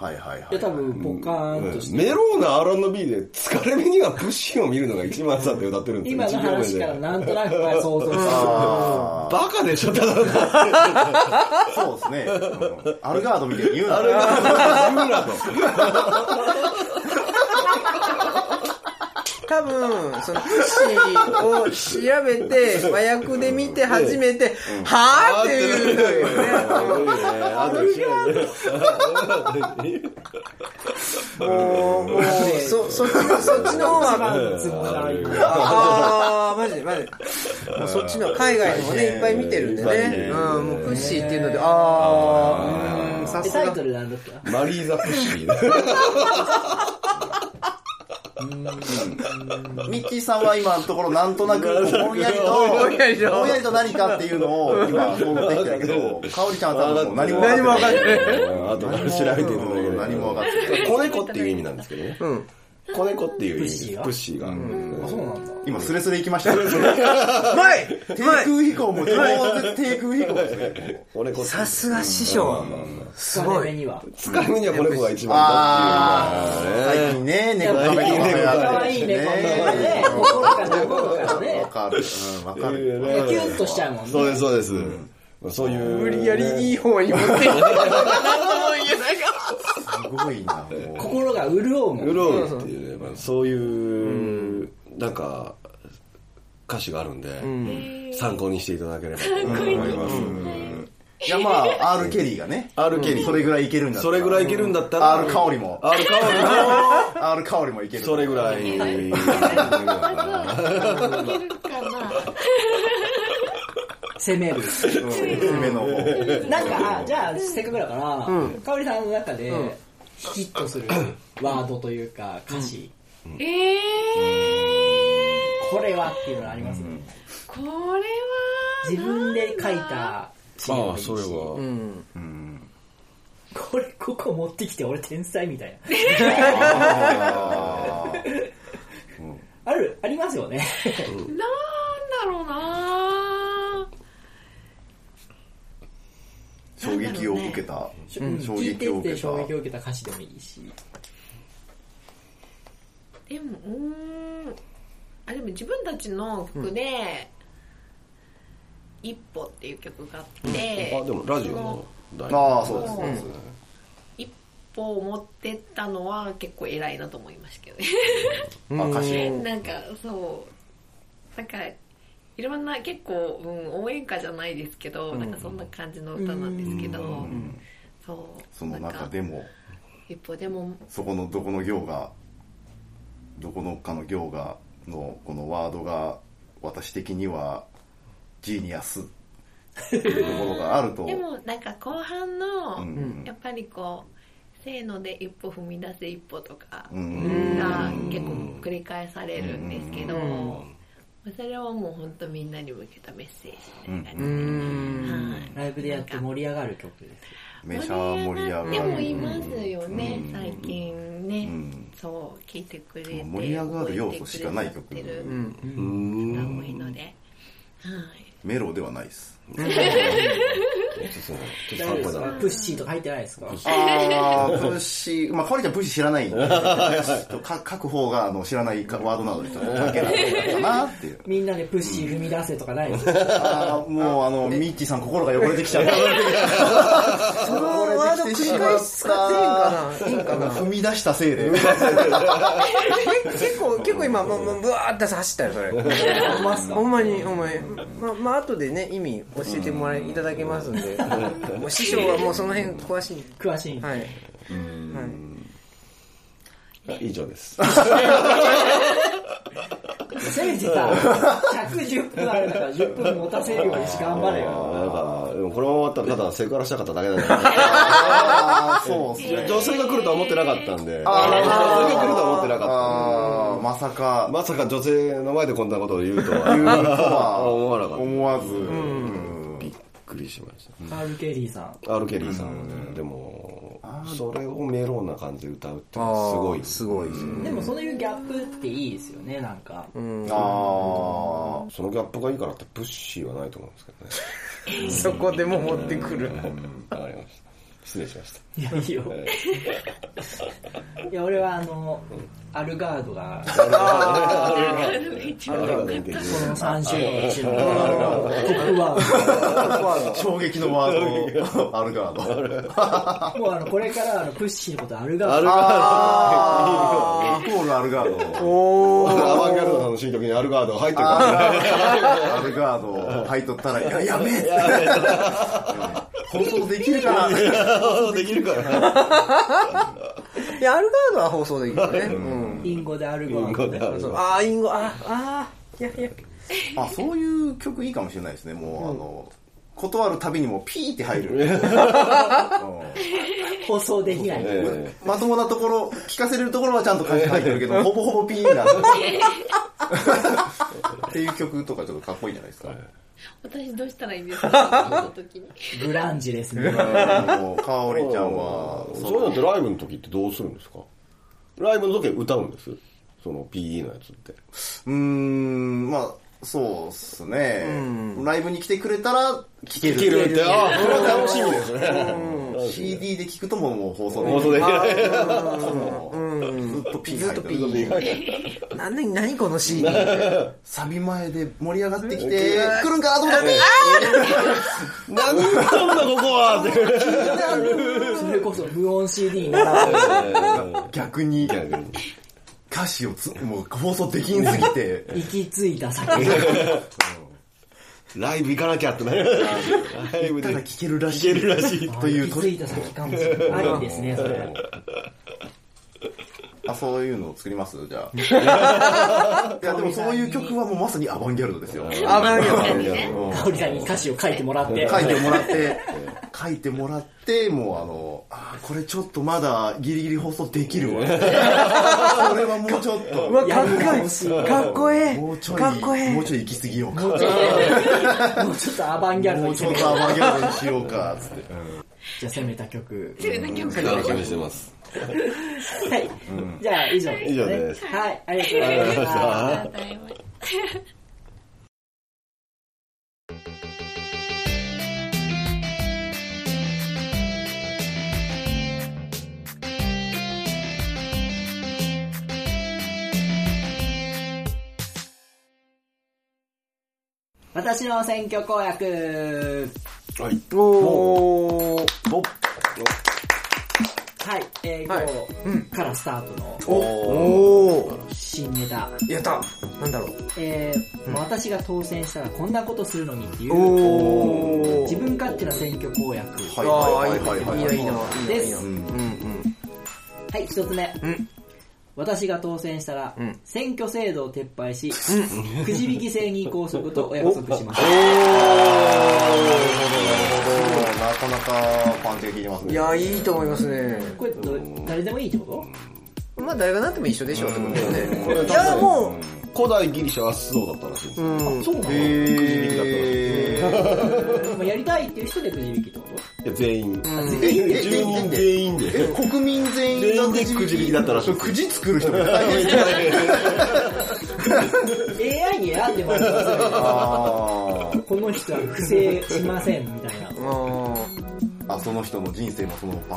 S5: あ。はいはいはい
S2: いや。多分ポカーンとして
S3: メローな R&B で疲れ目にはプッシーを見るのが一番さって歌ってるんですよ。
S2: 今の話からなんとなく想像する
S5: あ
S3: バカでしょ、ただ。
S5: そうですね。うんアルガードみたいに言うな。
S3: あれが、言うなと。
S4: 多分、その、プッシーを調べて、和訳で見て初めて、はぁっていうよね。
S3: あ
S4: もう、もう、そ、そっちの、そっちの方は、ああ、マジでマジで。もうそっちの海外のもね、いっぱい見てるんでね。うん、もうプッシーっていうので、ああ、うん、さすが
S2: えタイト。ルなんだっけ？
S3: マリーザ・プッシー。
S5: ミッキーさんは今のところなんとなくぼんやりと、
S4: ぼんやりと
S5: 何かっていうのを今想像できてるけど、かおりちゃんは多分何も
S4: 何も分かんない。
S3: あとから調べていただければ。
S5: 何も分かってない。
S3: 子猫っていう意味なんですけどね。
S4: うん。
S3: 子猫っていう意味。
S2: プ
S3: プッシーが。
S2: あ、そうなんだ。
S5: 今スレスレ行きましたね。
S4: 前
S5: 低空飛行も超絶低空飛行ですね。
S3: 子
S4: さすが師匠。すごい。
S2: 目には。
S3: 使い目には子猫が一番だってい
S5: 最近ね、猫カメとか流行ってるしね
S2: 可愛い猫カメね心から心からね
S5: わかる。うん、わかる。
S2: キュンとしちゃうもんね。
S3: そうです、そうです。そういう。
S4: 無理やりいい方に持ってきて。何とも言えないが。
S5: すごいな、もう。
S2: 心が潤うもん。
S3: 潤うっていうね、まあ、そういう、なんか、歌詞があるんで、参考にしていただければと思います。
S5: いや、まあ、R・ ケリーがね。
S3: R ケリー
S5: それぐらいいけるんだったら
S3: それぐらいいけるんだったら、
S5: R 香りも。
S3: R 香り
S5: R 香りもいける。
S3: も、それぐらい。
S6: いけるかな
S2: 攻める。
S5: 攻めの方。
S2: なんか、あじゃあ、せっかくだから、かおりさんの中で、ヒットする ワードというか、歌詞、
S6: えー、
S2: これはっていうのあります、
S6: これは
S2: 自分で書いたシー
S3: あ、
S2: もいいし。
S3: それは。
S4: うん。
S2: これ、ここ持ってきて俺天才みたいな。
S5: あ
S2: る、ありますよね。
S6: なんだろうな
S5: 衝撃を受けた。
S2: うん
S5: 衝撃を受けた。
S2: て衝撃を受けた歌詞でもいいし。
S6: でもうーんあでも自分たちの曲で「一歩」っていう曲があって、
S3: あ、でも、ラジオの題
S5: ああ、そうですね。
S6: 一歩を持ってったのは結構偉いなと思いましたけどね
S5: あ、歌詞を。
S6: なんかそうなんかいろんな結構、うん、応援歌じゃないですけど、なんかそんな感じの歌なんですけど、そう。
S5: その
S6: なんか
S5: 中でも、
S6: 一歩でも
S5: そこのどこの行が、どこのかの行が、のこのワードが、私的には、ジーニアス。っていうところがあると、
S6: でもなんか後半の、
S5: うん。
S6: やっぱりこうせーので一歩踏み出せ一歩とか
S5: うん。
S6: が結構繰り返されるんですけど、
S2: うん
S6: それはもう本当みんなに向けたメッセージみたいな
S4: う
S6: 感
S4: ん。
S6: じで、はい
S2: ライブでやって盛り上がる曲です。
S5: めちゃ盛り上がる。
S6: でもいますよね、
S5: うん
S6: 最近ね、
S5: うん
S6: そう聞いてくれて
S5: 盛り上がる要素しかない曲
S6: が多いので、はい
S5: メロではないです。
S3: ちょっとそうちょっと参考になる
S2: プッシーとか入ってないですか？
S5: あー、プッシー、まあ、かおりちゃんプッシー知らないか書く方があの知らないかワードなの で、ちょなかったかなっていう。
S2: みんなでプッシー踏み出せとかないですか
S5: あーもうあの、ミッチーさん心が汚れてきちゃった。
S4: そのワード繰り返し使っていいんかないいんかな
S5: 踏み出したせいで。
S4: 結構、結構今、もう、もう、ブワーって走ったよ、それ。
S2: ほんま
S4: に、ほんまに。まあ、まあ、後でね、意味教えてもらい、いただけますんで。もう師匠はもうその辺詳しい。
S2: 詳しいんで
S4: はい。
S3: あ以上です。
S2: せめてさ、110分あるから10分持たせるようにし頑張れよ。
S3: なんか、でもこのまま終わったらただセクハラしたかっただけだね。
S5: あー、そうっすね。
S3: 女性が来るとは思ってなかったんで。
S5: あー
S3: 女性が来るとは思ってなかっ
S5: あー、まさか
S3: た。、まさか女性の前でこんなことを言うとは。
S5: 言うとは
S3: 思わなかった。
S5: 思わず。
S3: びっくりしました。
S2: カール・ケリーさん。
S3: アルケリーさんでも、それをメローな感じで歌うっていうのはすごい。
S4: すごいですよね。
S2: でもそういうギャップっていいですよね、なんか。
S5: あ
S3: そのギャップがいいからってプッシーはないと思うんですけどね。
S4: そこでも持ってくる。
S3: わかりました。失礼しました。
S2: いや、いいよ。いや、俺はあの、アルガードが、この3種類のうちのトップワー
S5: ー、衝撃のワード、アルガード。
S2: ド。もうあの、これからあのプッシーのことアルガード。
S5: あー、イコールアルガード。
S4: おー。
S3: アバンギャルドさんの新曲にアルガードが入ってる。
S5: アルガード入っとったら、いや、やべえ。放送できるかな
S3: できるから。
S4: いや、アルガードは放送できるね。うん。
S2: インゴでアルガードね。
S4: そうあー、インゴ、あー、あー、いやいや。
S5: あ、そういう曲いいかもしれないですね。もう、あの、断るたびにもうピーって入る。
S2: 放送できない。
S3: え
S5: まともなところ、聞かせれるところはちゃんと書いてるけど、ほぼほぼピーなんですっていう曲とかちょっとかっこいいじゃないですか。
S6: 私どうしたらいいんですか？その時に
S2: グランジですね。
S5: もう、かおりちゃんは、
S3: えそういうのってライブの時ってどうするんですか？ライブの時は歌うんです？その PE のやつって。
S5: うーん、まあ、そうっすね。ライブに来てくれたら聴ける。
S3: 聴けるって、ああ、それは楽しみですね。
S5: CD で聴くともうもう放送で。
S3: 放送で。
S5: ずっと P
S4: ずっと
S5: 入ってる。
S4: 何、何この CD。
S5: サビ前で盛り上がってきて、来るんかなと思ったら、
S3: 何言ったんだ、ここは。って。
S2: それこそ無音 CD になら。
S5: 逆に。
S3: 逆に
S5: 歌詞をつもう放送できんすぎて、
S2: 行き着いた先が
S3: ライブ行かなきゃってなる。ライブで
S5: ただ聴けるらしい。
S3: 聴けるらしい。
S5: という
S2: 行き着いた先かもしれない。ありですね、それ。
S5: あ、そういうのを作ります？じゃあ。いや、でもそういう曲はもうまさにアバンギャルドですよ。
S4: あ、なるほど。
S5: うん
S2: 香織さんに歌詞を書いてもらって。
S5: 書いてもらって、書いてもらって、もうあの、あーこれちょっとまだギリギリ放送できるわ。それはもうちょっと。
S4: うわ、かっこいい。かっこええ。
S5: もうちょい、
S4: かっこええ。
S5: もうちょい行き過ぎようか。
S2: もうちょっとアバンギャルド
S5: もうちょっ
S2: に攻め
S5: とアバンギャルドにしようか、つって。
S2: じゃあ攻めた曲。
S3: 楽しみにしてます。
S2: はい。じゃあ以上です、ね。
S3: 以上です
S2: はい、ありがとうございました。
S6: ありがとうございます
S2: 私の選挙公約。
S3: はい。
S4: おー。
S3: お
S2: はい、えー、
S4: はい
S2: 今日からスタートの
S4: おー。
S2: 新ネタ。
S4: やった。なんだろう。
S2: えーまあ私が当選したらこんなことするのにっていう。自分勝手な選挙公約。
S5: はい
S4: あ
S5: はい
S4: ー
S5: はいはいはい。
S4: いいな。
S2: です
S4: いんうん。
S2: はい、一つ目。
S4: ん
S2: 私が当選したら、
S4: ん
S2: 選挙制度を撤廃し、くじ引き制に移行することをお約束します。
S5: なかなかパンチが効いてますね。
S4: いや、いいと思いますね。
S2: これど、誰でもいいってこ
S4: まあ、誰がなっても一緒でしょうってことだよね。
S3: これ
S4: いや、も
S3: 古代ギリシャはそうだったらしいんです
S4: う、ん。
S2: とそうなの、
S5: へー。
S2: まあやりたいっていう人でくじ引き
S3: いや、全員。住人全員で。
S5: え、国民全員
S3: 全員でくじ引きだったらしい
S5: くじ作る人が大変
S2: と ?AI に選んでもらってくださいよ
S5: あー
S2: この人は不正しませんみたいな。
S4: あ
S5: あ、その人の人生もその、あ、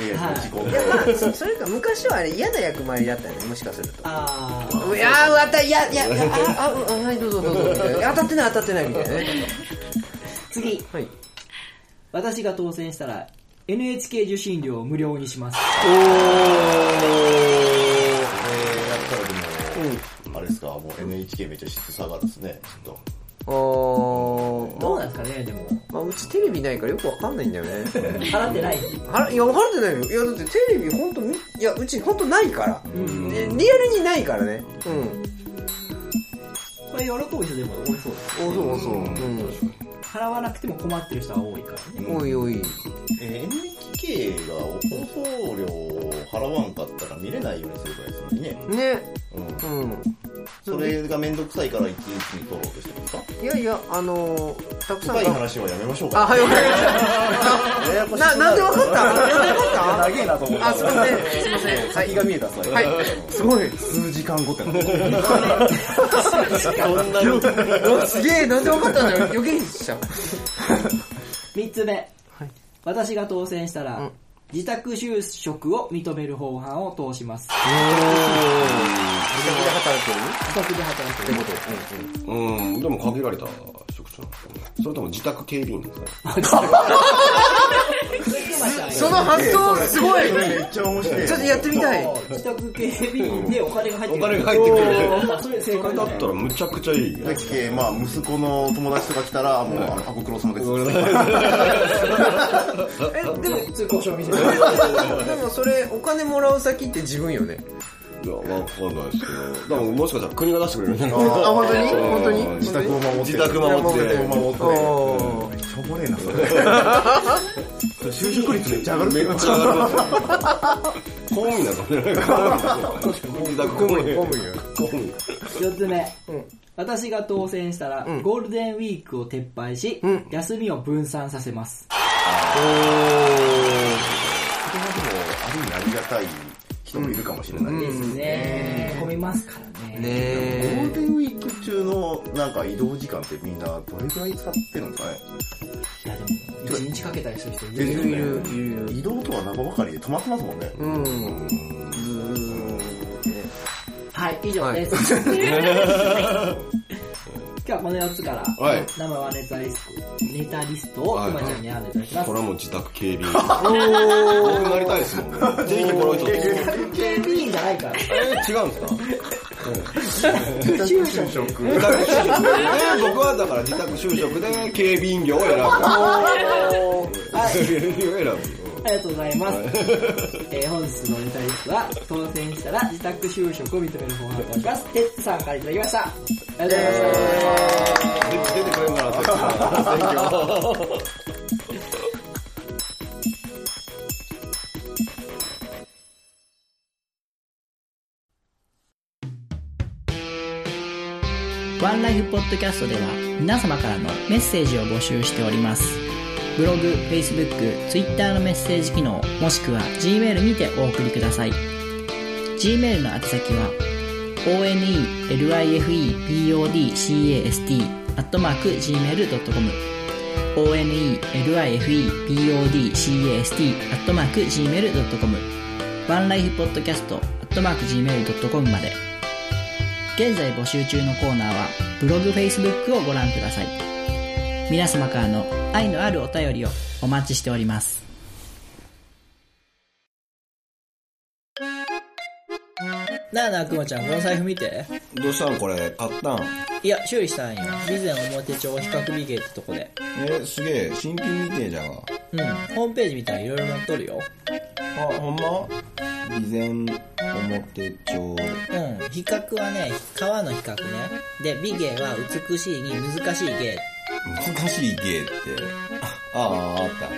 S5: AI に打ち込ん
S4: ーいや、まあ、そそれか、昔はあれ嫌な役回りだったよね、もしかすると。
S2: あ
S4: いやー、当た、いや、いや、いや、あ、あ、あはい、どうぞどうぞ、みたいな。いや当たってない、当たってない、みたいなね。
S2: ー次、
S4: はい。
S2: 私が当選したら NHK 受信料を無料にします。
S5: えー、やったらでも、あれですか、もう NHK めっちゃ質下がるですね、ちょっ
S4: あー、
S2: どう
S4: ま
S2: なんですかね、でも。
S4: あ、まあ、うちテレビないからよくわかんないんだよね。
S2: 払ってない？
S4: あら、いや、払ってないよ。いや、だってテレビほんとみ、いや、うちほんとないから。ねリアルにないからね。うん。
S2: これ喜ぶ人でも多そうです。
S4: おそうそう。うん。
S2: 払わなくても困ってる人は多いからね。
S4: おいおい。
S5: と。えー、NHK が放送料を払わんかったら見れないようにすればいいですのにね。
S4: ね。
S5: うん。
S4: うん。
S5: それがめんどくさいから一日に取ろうとしてるんですか
S4: いやいや、あのー、たくさん
S5: 深い
S4: が。
S5: 話はやめましょうか。
S4: あ、はい、わかりました。
S5: ややこしい
S4: な、なんでわかった？なんでわかっ
S5: 長えなと思って。
S4: たあ、すいません。すいません。はい。
S5: 先が見えたさ。
S4: はい。すごい。
S5: 数時間後ってな
S4: おすげえ、なんでわかったんだよ。予言者。
S2: 三つ目。私が当選したら、自宅就職を認める法案を通します。
S4: 自宅で働いてる？
S2: 自宅で働くってこと
S3: うん、でも限られた職種なんですかね。それとも自宅警備員ですかね。
S4: その発想すごい
S5: めっちゃ面白い。
S4: ちょっとやってみたい。
S2: 自宅警備員でお金が入ってくる。
S3: お金が入ってくる。
S2: あそれだ
S3: ったらむちゃくちゃいい。
S5: だっけ、まあ、息子の友達とか来たら、もう、あの、あご苦労様です。
S4: え、でも、
S2: 通行証見せて。
S4: でもそれ、お金もらう先って自分よね。
S3: いや、わかんないですけど。でももしかしたら国が出してくれるんじゃない
S4: あ、本当に？本当に？
S5: 自宅を守って。
S3: 自宅守って
S5: 自宅を守って。えな、それ。就職率めっちゃ上がる。
S3: めっちゃ上がる。公務員なんかもしれないから。自宅公務員。公務員。
S2: 四つ目。私が当選したら、ゴールデンウィークを撤廃し、休みを分散させます。
S5: それはでも、ある意味ありがたい一人もいるかもしれないです。
S2: ね。混みますからね。
S5: ゴー
S4: ね
S5: ルデンウィーク中のなんか移動時間ってみんなどれくらい使ってるんですかね
S2: いやでも、一日かけたりする人いる
S5: よね。移動とは仲ばかりで止まってますもんね。
S4: うん。
S2: はい、以上です。今日はこの4つから、
S3: はい
S2: 生はネタリスト、ネタリストをくまちゃんに選んでいただきます。
S3: これはもう自宅警備員。僕なりたいですもんね。ぜひこの人。え、
S2: 警備員じゃないから。
S3: 違うんですか？
S2: 就職。
S3: 自宅就職で僕はだから自宅就職で警備員業を選ぶ。
S2: はい。
S3: 警備員を選ぶ。
S2: ありがとうございます。えー、本日のネタリストは、当選したら自宅就職を認める方法をします。テッツさんからいただきました。ありがとうございま
S3: 出てくれんかな、さっきから。
S1: ワンライフポッドキャストでは皆様からのメッセージを募集しております。ブログ、Facebook、Twitter のメッセージ機能、もしくは Gmail にてお送りください。Gmail の宛先は onelifepodcast アットマーク gmail.com onelifepodcast アットマーク gmail.com ワンライフポッドキャストアットマーク gmail.com まで現在募集中のコーナーはブログ、Facebook をご覧ください。皆様からの愛のあるお便りをお待ちしております。なあなあ、くまちゃん、この財布見て。
S3: どうしたんこれ、買ったん？
S1: いや、修理したんよ。備前表帳比較美芸ってとこで。
S3: え、すげえ、新品みてえじゃん。
S1: うん、ホームページ見たらいろいろ載っとるよ。
S3: あ、ほんま？備前表帳。
S1: うん、比較はね、川の比較ね。で、美芸は美しいに難しい芸。
S3: 難しい芸って。ああ、あったあっ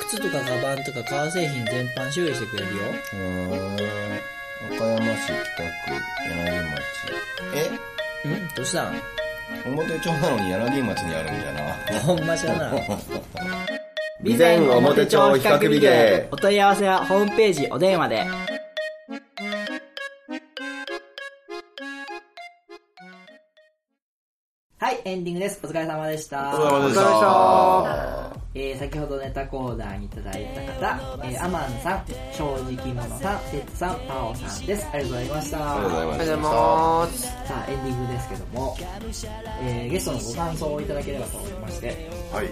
S1: 靴とかカバンとか革製品全般修理してくれるよ。
S3: た。へー。岡山市北区柳町。
S1: うん？どうしたん？
S3: え表町なのに柳町にあるんじゃな。
S1: ほんまじゃな。
S5: 備前表帳比較美芸
S1: お問い合わせはホームページお電話で。はい、エンディングです。お疲れ様でした。
S3: お疲れ様でした。
S2: えー、先ほどネタコーナーにいただいた方、えー、アマンさん、正直者さん、テッツさん、パオさんです。ありがとうございました。
S3: ありがとうございま
S4: ありがとうご
S3: した。
S4: ざいます。
S2: さあ、エンディングですけども、えー、ゲストのご感想をいただければと思いまして、
S5: はい。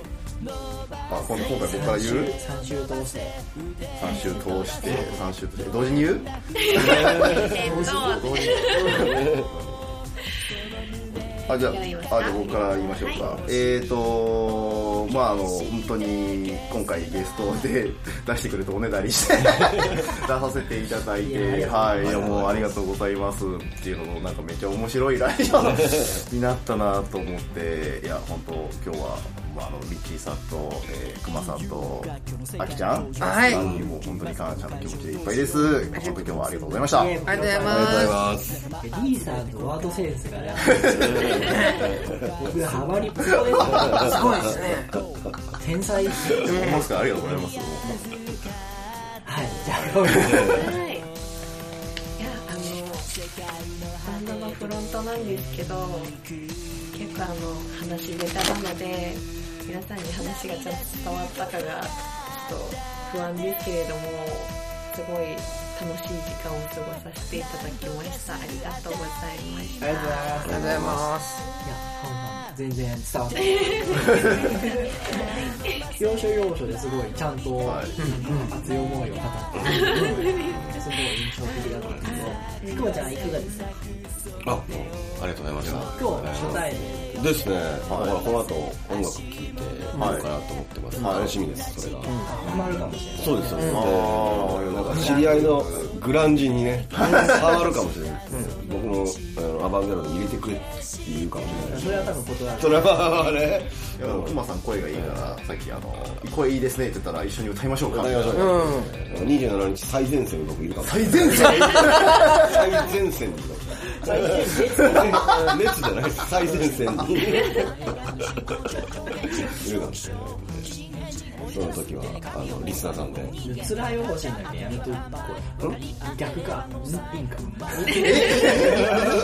S5: あ、今度今回僕から言う
S2: ？3週通して、
S5: ?3 週通して、3週通して、同時に言う？
S6: えっと、
S5: あ、じゃあ、あ、
S6: じゃあ
S5: 僕から言いましょうか。えーと、まああの、本当に今回ゲストで出してくれておねだりして 出させていただいて、はい、いやもうありがとうございます。っていうのもなんかめっちゃ面白いラジオになったなと思って、いや、本当今日は、まああの、ミッチーさんと、えー、クマさんと、アキちゃん、
S4: はい
S5: にも本当に感謝の気持ちでいっぱいです。本当今日はありがとうございました。
S4: ありがとうございま
S3: ます。
S2: リーさんのワードセンスがね、僕ハマりっぽですよ。
S4: す。すごいですね。
S2: 天才ですよ。
S5: 思いますかありがとうございます。
S2: はい、じゃあ、
S6: はい。いや、あの、バンドのフロントなんですけど、結構あの、話下手なので、皆さんに話がちゃんと伝わったかが、ちょっと不安ですけれども、すごい楽しい時間を過ごさせていただきました。ありがとうございました。
S2: ありがとうございます。
S4: ありがとうございます。
S2: いや、全然伝わってない。要所要所ですごいちゃんと、
S5: はい
S2: 熱い思いを語ってるすごい印象的だったんですけど、くまちゃんいかがですか
S3: あ、ありがとうございました。
S2: 今日初対面。
S3: ですね。だからこの後音楽聴いてみようかなと思ってます。楽しみです、それが。
S2: ハマるかもしれない。
S3: そうですよね。
S5: あー
S3: なんか知り合いのグランジにね、ハマるかもしれない。僕もあのアバンギャルドに入れてくれって言うかもしれないし。
S2: それは多分断る。
S3: それはね、
S5: クマさん声がいいから、さっきあの、声いいですねって言ったら一緒に歌いましょうか。
S3: 歌いましょう
S4: う
S3: よ。
S4: ん。
S3: 27日最前線に僕いるかもしれ
S5: 最前線？
S3: 最前線に。
S2: 最前列
S3: 熱じゃない。です最前線にいるか。もしれないん。でその時はあのリスナーさん。で
S2: 辛い欲しいん。だけどやめとこれ逆かん。いいんか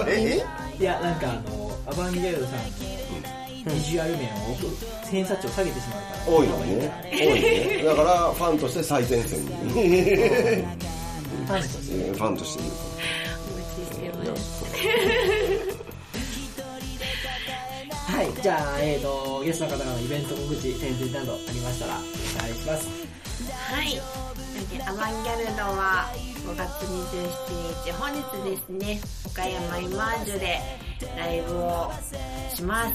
S5: え
S2: いやなんかあのアバンギャルドさんのビジュアル面を偏差値を下げてしまうから
S3: 多いのね多いねだからファンとして最前線に。
S2: ファンとして。
S3: ファンとして。いる
S6: お待ちしてます
S2: はいじゃあ、えー、とゲストの方からのイベント告知宣伝などありましたらお願いします
S6: はい。でアバンギャルドは5月27日、本日ですね、岡山イマージュでライブをします。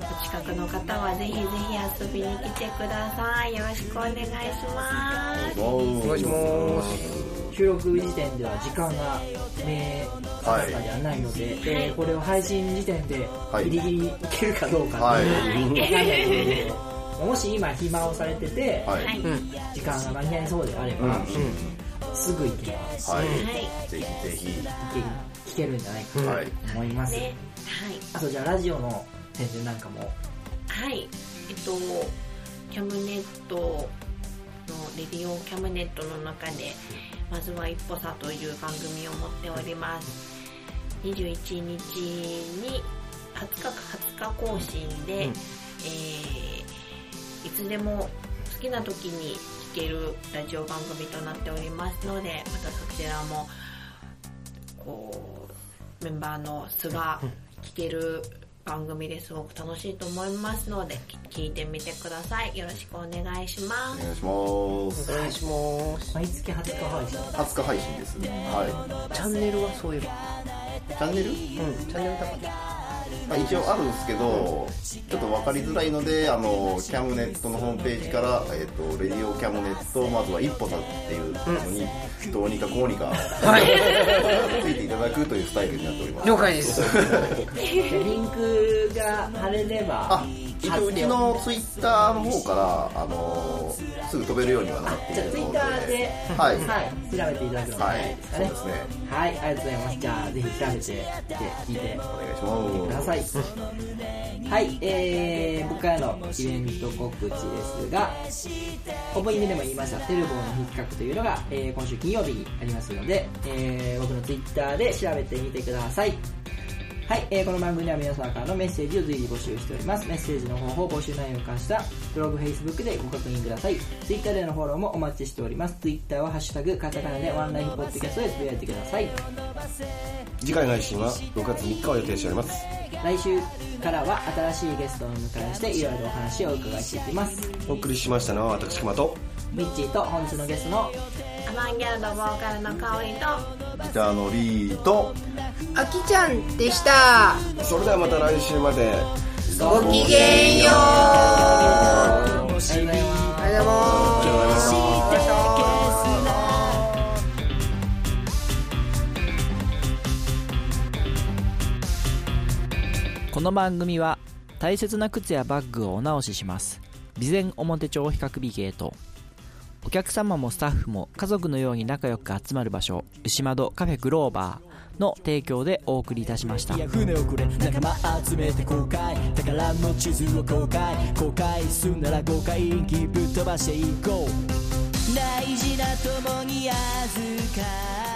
S6: お近くの方はぜひぜひ遊びに来てください。よろしくお願いします。
S5: お
S4: 願いします
S2: 収録時点では時間が明確ではないので、えーこれを配信時点で
S5: はい。
S2: ギリギリいけるかどうか
S5: はい。
S2: わかんないのでもし今暇をされてて、
S5: はい。
S6: はい。
S2: 時間が間に合いそうであれば、すぐ行けばい
S5: はい
S6: はい。
S5: ぜひぜひ。
S2: け聞けるんじゃないか
S5: はい
S2: と思います、
S6: ね。
S2: あとじゃあラジオの宣伝なんかも。
S6: はい。はい。えっと、キャムネットの、レディオキャムネットの中で、まずは一歩差という番組を持っております。21日に20日か20日更新で、えーいつでも好きな時に聴けるラジオ番組となっておりますのでまたそちらもこうメンバーの素が聴ける番組ですごく楽しいと思いますのでき聞いてみてください。よろしくお願いします。
S5: お願いします。
S4: お願いします。
S2: 毎月20日配信。
S5: 20日配信ですは
S4: チャンネルはそういえば
S5: いチャンネル？
S4: うん。チャンネルだから
S5: まあ、一応あるんですけど、ちょっと分かりづらいので、あの、キャムネットのホームページから、えっ、と、レディオキャムネット、まずは一歩さっていうのに、どうにかこうにか、
S4: はい。
S5: ついていただくというスタイルになっております。
S4: 了解です。
S2: でリンクが貼れれば
S5: あ、一応うちのツイッターの方から、あのすぐ飛べるようにはなってい
S2: じゃあツイッ
S5: るので、
S2: ターで、
S5: はい
S2: はい、調べていただくのが
S5: はい
S2: いいですかね
S5: そうですね。
S2: はい、ありがとうございます。じゃあ、ぜひ調べて、で聞いて
S5: お願いし
S2: くだ
S5: ます。
S2: さい。はい、えー、僕からのイベント告知ですが、オープニングでも言いました、テルボーの日企画というのが、えー今週金曜日にありますので、えー僕のツイッターで調べてみてください。はい、えーこの番組では皆様からのメッセージを随時募集しております。メッセージの方法、募集内容に関しては、ブログ、Facebook でご確認ください。Twitter でのフォローもお待ちしております。Twitter はハッシュタグ、カタカナでワンライフポッドキャストでつぶやいてください。
S3: 次回の配信は6月3日を予定しております
S2: 来週からは新しいゲストをお迎えしていろいろお話をお伺いしていきます
S3: お送りしましたのは私熊と
S2: ミッチーと本日のゲストの
S6: アバンギャルドボーカルの香りと
S5: ギターのリーと、
S4: あきちゃんでした。
S3: それではまた来週まで。
S4: ごきげんよう。ありがとうございます。ありがとうございます
S1: この番組は大切な靴やバッグをお直しします。備前表帳比較美ゲートお客様もスタッフも家族のように仲良く集まる場所牛窓カフェグローバーの提供でお送りいたしました。いや船をくれ仲間集めて公開。宝の地図を公開公開すんなら誤解ぶっ飛ばしていこう。大事な共に預かる。